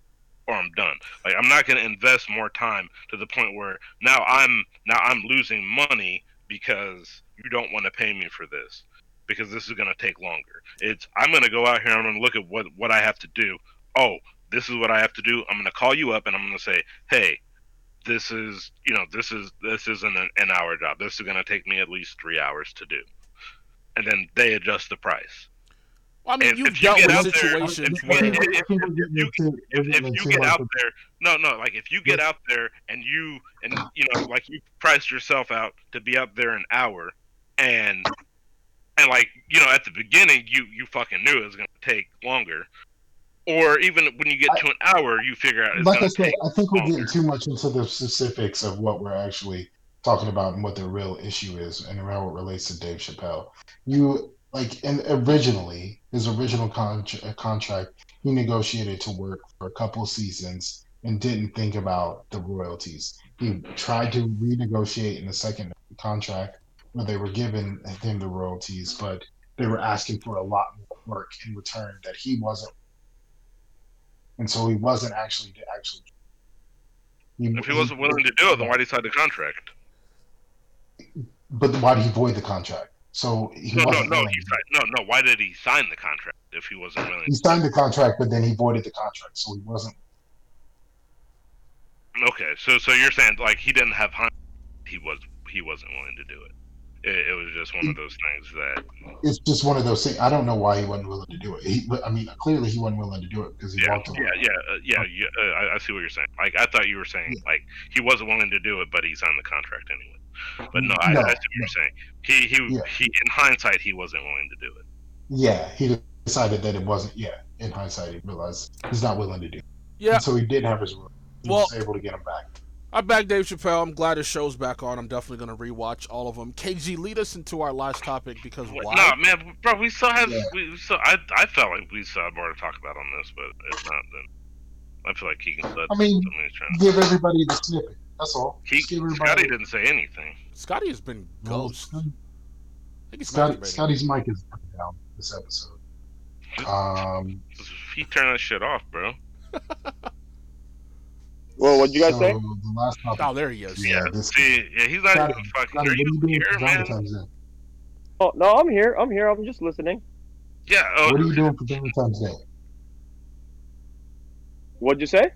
or I'm done. Like I'm not going to invest more time to the point where now I'm now I'm losing money because you don't want to pay me for this because this is going to take longer. It's I'm going to go out here I'm going to look at what what I have to do. Oh, this is what I have to do. I'm going to call you up and I'm going to say, hey, this is you know this is this isn't an, an hour job. This is going to take me at least three hours to do. And then they adjust the price. Well, I mean, you dealt get with out there- situations if- where if- I think we're getting you- you get out there no no like if you get out there and you and you know like you priced yourself out to be up there an hour and and like you know at the beginning you you fucking knew it was going to take longer or even when you get to an hour you figure out it's like I said, I think we're getting too much into the specifics of what we're actually talking about and what the real issue is and how it relates to Dave Chappelle. You like, and originally his original con- uh, contract, he negotiated to work for a couple seasons and didn't think about the royalties. He tried to renegotiate in the second contract where they were giving him the royalties, but they were asking for a lot more work in return that he wasn't and so he wasn't actually actually. if he wasn't willing to do it then why did he sign the contract But why did he void the contract? So he no no wasn't no willing. he signed, no no why did he sign the contract if he wasn't willing He signed the contract, but then he voided the contract, so he wasn't. Okay, so so you're saying like he didn't have he was he wasn't willing to do it. It, it was just one of those things that It's just one of those things. I don't know why he wasn't willing to do it. He, I mean, clearly he wasn't willing to do it because he yeah walked away. yeah yeah uh, yeah, yeah uh, I, I see what you're saying. Like I thought you were saying like he wasn't willing to do it, but he signed the contract anyway. But no, I, No, I see what you're saying. He he Yeah. he in hindsight he wasn't willing to do it. Yeah, he decided that it wasn't. Yeah, in hindsight, he realized he's not willing to do. It. yeah, And so he did have his. He Well- was able to get him back. I back Dave Chappelle. I'm glad his show's back on. I'm definitely gonna rewatch all of them. KG, lead us into our last topic because What- why? No, man, bro, we still have Yeah. we still I I felt like we still have more to talk about on this, but if not, then I feel like he can let I mean, somebody's trying. Give everybody the snippet. That's all. He, Just Scotty didn't say anything. Scotty has been Well, ghost. I think he's Scotty. Scotty's mic is down this episode. Um, He turned that shit off, bro. Well, what'd you guys so say? The last topic. Oh, there he is. Yeah, Yeah, see, yeah, he's not Scotty, even fucking. Scotty, Are you you here, man? Day? Oh no, I'm here. I'm here. I'm just listening. Yeah. Oh, What are you doing for Valentine's Day? What'd you say?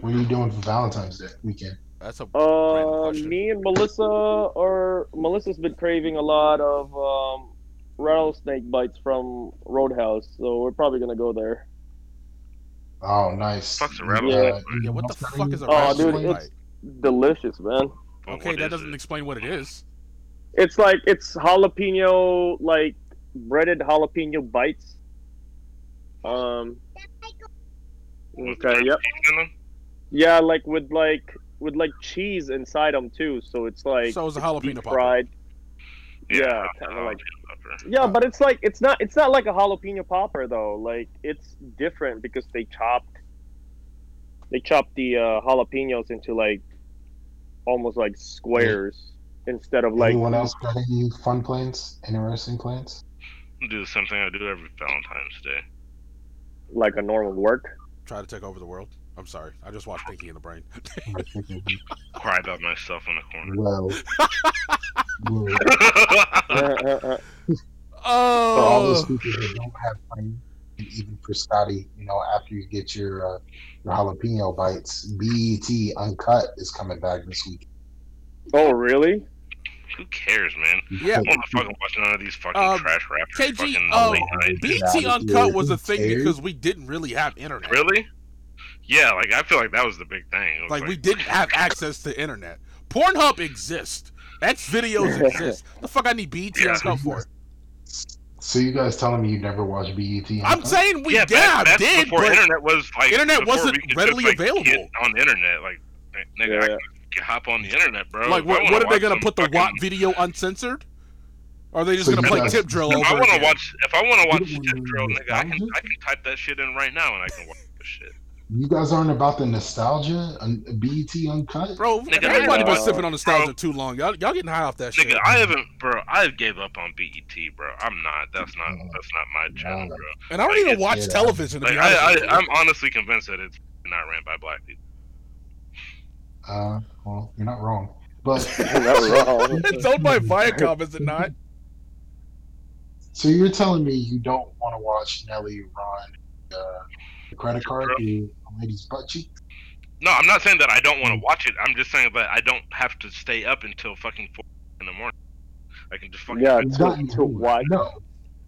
What are you doing for Valentine's Day weekend? That's a Uh, question. me and Melissa or Melissa's been craving a lot of um, rattlesnake bites from Roadhouse, so we're probably gonna go there. Oh, nice. Fuck's a You, rattlesnake uh, bite? you yeah. What the fuck is a Oh, dude, bite? it's- Delicious, man. But Okay, that doesn't it? explain what it is. It's like it's jalapeno, like breaded jalapeno bites. Um. Okay. Yep. Yeah, like with like with like cheese inside them too. So it's like So it's a jalapeno deep popper. fried. Yeah, Yeah, kinda like- pepper. Yeah, but it's like it's not it's not like a jalapeno popper though. Like it's different because they chopped they chopped the uh, jalapenos into like almost like squares instead of like Anyone else got any fun plans? Interesting plans? do the same thing I do every Valentine's Day. like a normal work. Try to take over the world. I'm sorry. I just watched Pinky and the Brain. Cry about myself in the corner. well, well, Uh, uh, uh, for all those Oh, people that don't have money, and even for Scotty, you know, after you get your uh, your jalapeno bites, BET Uncut is coming back this week. oh, really? Who cares, man? Yeah. I want to fucking watch none of these fucking Um, trash rappers. KG, fucking uh, late. BET Yeah, Uncut was a thing cares? because we didn't really have internet. Really? Yeah, like I feel like that was the big thing. It was Like we didn't have access to internet. Pornhub exists. X videos exist. The fuck I need BET Yeah. Uncut for? So you guys telling me you never watched BET? I'm saying we yeah, yeah, back, that's did, before but internet was like internet wasn't readily just, like, available. on the internet. Like, nigga, I Yeah. can hop on the internet, bro. like what, what are they gonna put the fucking- WAP video uncensored? Or are they just So gonna you play guys- tip drill If over I want to watch, if I want to watch Tip Drill, nigga, I can? I can type that shit in right now and I can watch this shit. You guys aren't about the nostalgia and BET Uncut? Bro, Nigga, everybody been uh, sipping on nostalgia bro. too long. Y'all, y'all getting high off that shit. Nigga, I haven't, bro. I gave up on BET, bro. I'm not. That's not. Uh, That's not my channel, bro. and I don't like, even watch yeah. television to Like, be honest. I, with you. I, I'm honestly convinced that it's not ran by black people. Uh, well, you're not wrong. But You're not wrong. it's owned by Viacom, is it not? so you're telling me you don't want to watch Nelly run uh, the credit card through a lady's butt cheek? No, I'm not saying that I don't want to watch it. I'm just saying that I don't have to stay up until fucking four in the morning. I can just fucking. Yeah, sit- to- Not to anymore. watch- No.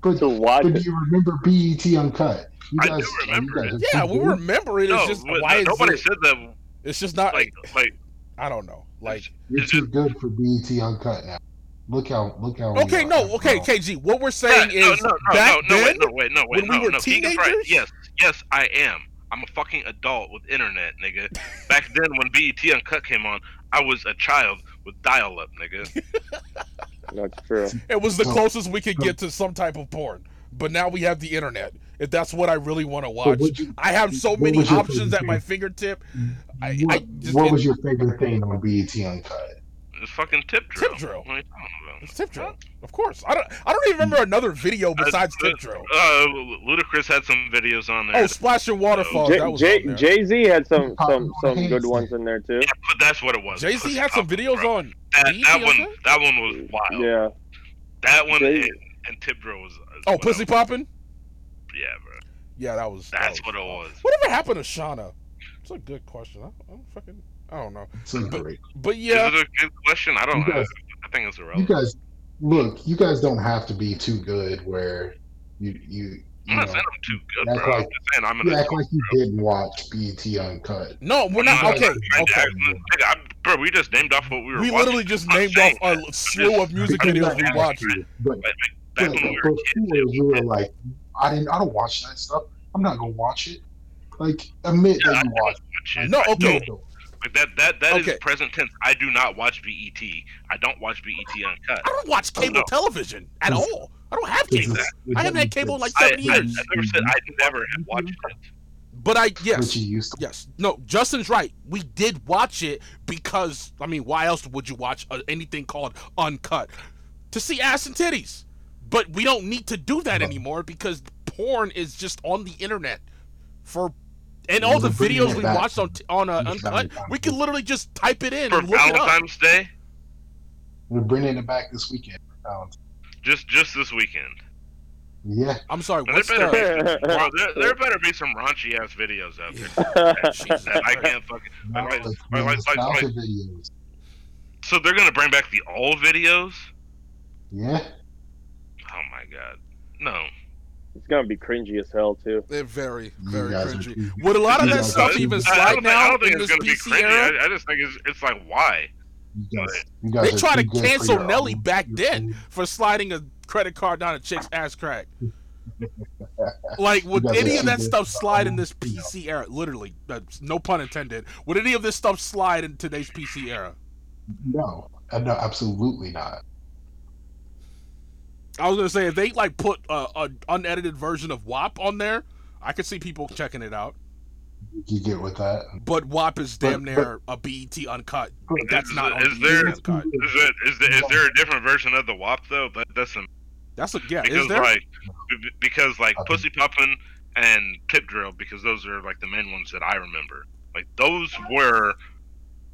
But, to watch but do you remember BET Uncut? You I do remember you guys it. Yeah, too we remember it. It's just why is nobody it? said that. It's just not Like, like, I don't know. Like You're It's too good for BET Uncut now. Look how look how. okay, no, are. okay, Bro. KG. What we're saying Yeah, is no, no, back no, no, then, wait, no, wait, no, wait, when we were no, Keegan's right. teenagers? Yes, yes, I am. I'm a fucking adult with internet, nigga. Back then, when BET Uncut came on, I was a child with dial-up, nigga. That's true. it was the closest we could get to some type of porn. But now we have the internet. If that's what I really want to watch, what'd you- I have so many options at my fingertip. I, what, I just what it- was your favorite thing on BET Uncut? It's fucking tip drill. Tip drill. What are you talking about? It's tip drill, of course. I don't. I don't even remember another video besides Uh, tip drill. Uh, Ludacris had some videos on there. Oh, splash and waterfall. J- that was J- Jay Z had some some some good ones in there too. yeah, but that's what it was. Jay Z had some videos bro. on. that. BET That one, that one was wild. Yeah, That one Jay- and, and tip drill was. is Oh, pussy popping. Yeah, bro. Yeah, that was. that That's was what it was. Whatever happened to Shauna? It's a good question. I, I don't fucking. I don't know. It's a But- great. But yeah, Is it a good question? I don't. You guys- I, I think it's irrelevant. You guys, look, you guys don't have to be too good where you you. you I'm not know, saying I'm too good, act bro. I'm like- just saying I'm an you act adult, like you bro. didn't watch BET Uncut. no, we're not. I'm Okay, okay. I'm- bro, we just named off what we were watching. We watching. literally just I'm named saying off a slew of music videos we watched. asked you, But, Back but when we were before kids, you were like, I didn't. I don't watch that stuff. I'm not gonna watch it. Like, admit Yeah, that you I watch. shit. No, okay. don't. Like that that that is Okay. present tense. I do not watch BET. I don't watch BET uncut. I don't watch cable no. television at all. I don't have This cable. is- I haven't had cable in like I, I, I seven years. never said I never have watched it. But I But yes, used to. yes. No, Justin's right. We did watch it because I mean, why else would you watch uh, anything called uncut to see ass and titties? But we don't need to do that No. anymore because porn is just on the internet for. And all the videos we back watched on t- on uh, uncut, we can literally just type it in For and look it up. Valentine's Day, We're bringing it back this weekend. just just this weekend. Yeah, I'm sorry. There better, the? be, bro, there, there better be some raunchy ass videos out there Jesus. that I can't fucking. now Like- like- like- like- nostalgia like- videos. So they're gonna bring back the old videos. Yeah, Oh my god, no. It's gonna be cringy as hell too. They're very, very cringy. too- Would a lot of you that stuff even too- I, I slide don't think, I now don't think in it's this gonna be PC cringy. era? I, I just think it's it's like why. You guys, you guys They are tried to too good for cancel Nelly own- back then for sliding a credit card down a chick's ass crack. Like, would any of that stuff slide in this. PC era? Literally, that's no pun intended. Would any of this stuff slide in today's PC era? No, uh, no, absolutely not. I was gonna say if they like put uh, an unedited version of WAP on there, I could see people checking it out. You get with that. But WAP is damn But- near a BET uncut. That's Is- not on is BET there- uncut. Is it is there, is there a different version of the WAP though? That that's some That's a yeah. because Is there? like b- b- because like Okay. Pussy Poppin' and Tip Drill because those are like the main ones that I remember. Like those were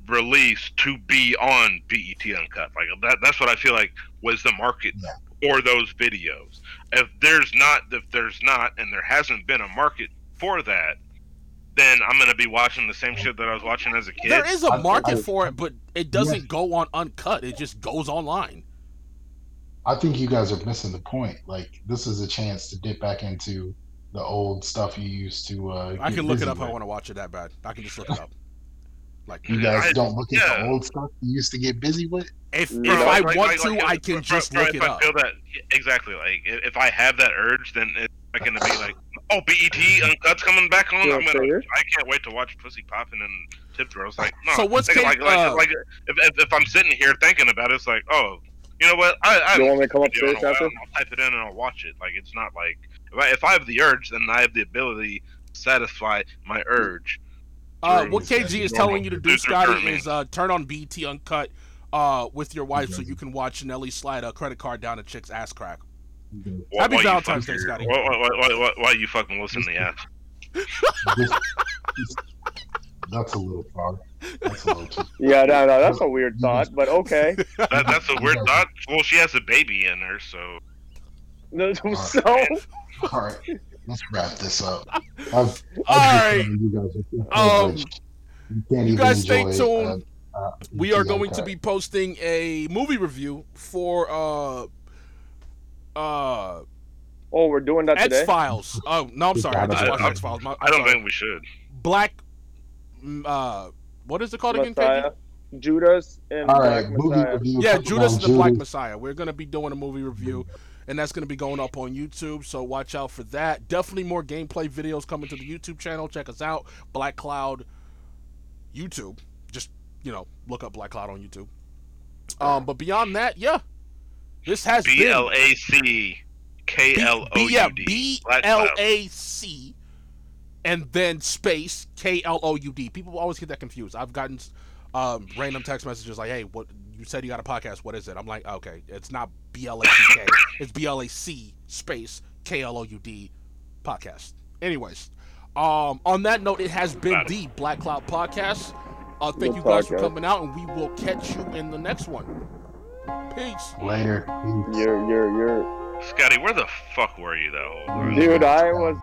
released to be on BET Uncut. Like that that's what I feel like was the market Yeah. For those videos. If there's not if there's not and there hasn't been a market for that, then I'm gonna be watching the same shit that I was watching as a kid. There is a market I- for it, but it doesn't go on uncut. It just goes online. I think you guys are missing the point. Like this is a chance to dip back into the old stuff you used to. Uh, I can look it up. if I want to watch it that bad. I can just look it up. Like You guys I- don't look at yeah. the old stuff you used to get busy with. if No, if I Like- want like- to, like, I can if- just if- look if it I up. feel that exactly. Like if if I have that urge, then it's not gonna be like, oh, BET Uncut's coming back on. I'm gonna. I can't wait to watch Pussy Poppin' and Tip Drills. Like, no. So what's like, K- like, like, uh, like if, if if I'm sitting here thinking about it, it's like, oh, you know what? I I You want me to come haven't seen upstairs after? I'll type it in and I'll watch it. Like it's not like if I if I have the urge, then I have the ability to satisfy my urge. Uh, what KG is telling you to do, Scotty, is uh, turn on BET Uncut uh, with your wife so you can watch Nelly slide a credit card down a chick's ass crack. Why- Happy why you Valentine's fucking- Day, Scotty. Why, why, why, why, why you fucking listen to the ass? That's a little far. That's a little. Yeah, no, no, that's a weird thought, but okay. That, that's a weird thought. Well, she has a baby in her, so No, so All right, let's wrap this up. I've, I've All right. You guys, Um, you you guys stay tuned. uh, uh, We are BT going to be posting a movie review for uh uh oh, we're doing that X today. Files. Oh no, I'm sorry, I just watched I- X Files. I don't think we should. Black. mm, Uh, what is it called again? KG? Judas, and All right, Black movie Messiah. review. Yeah, Judas about and the Black Messiah. We're gonna be doing a movie review, and that's gonna be going up on YouTube. So watch out for that. Definitely more gameplay videos coming to the YouTube channel. Check us out, Blac Kloud YouTube. Just you know, look up Blac Kloud on YouTube. Um, but beyond that, yeah, this has B L A C K L O U D. B L. A C, and then space K L O U D. People always get that confused. I've gotten um, random text messages like, "Hey, what you said you got a podcast? What is it?" I'm like, "Okay, it's not B L A C K. It's B L A C space K L O U D podcast." Anyways, um, on that note, it has been the Blac Kloud podcast. Uh, thank Good you guys for coming out, and we will catch you in the next one. Peace. Later. You're, you're, you're. Scotty, where the fuck were you though? Dude, I was.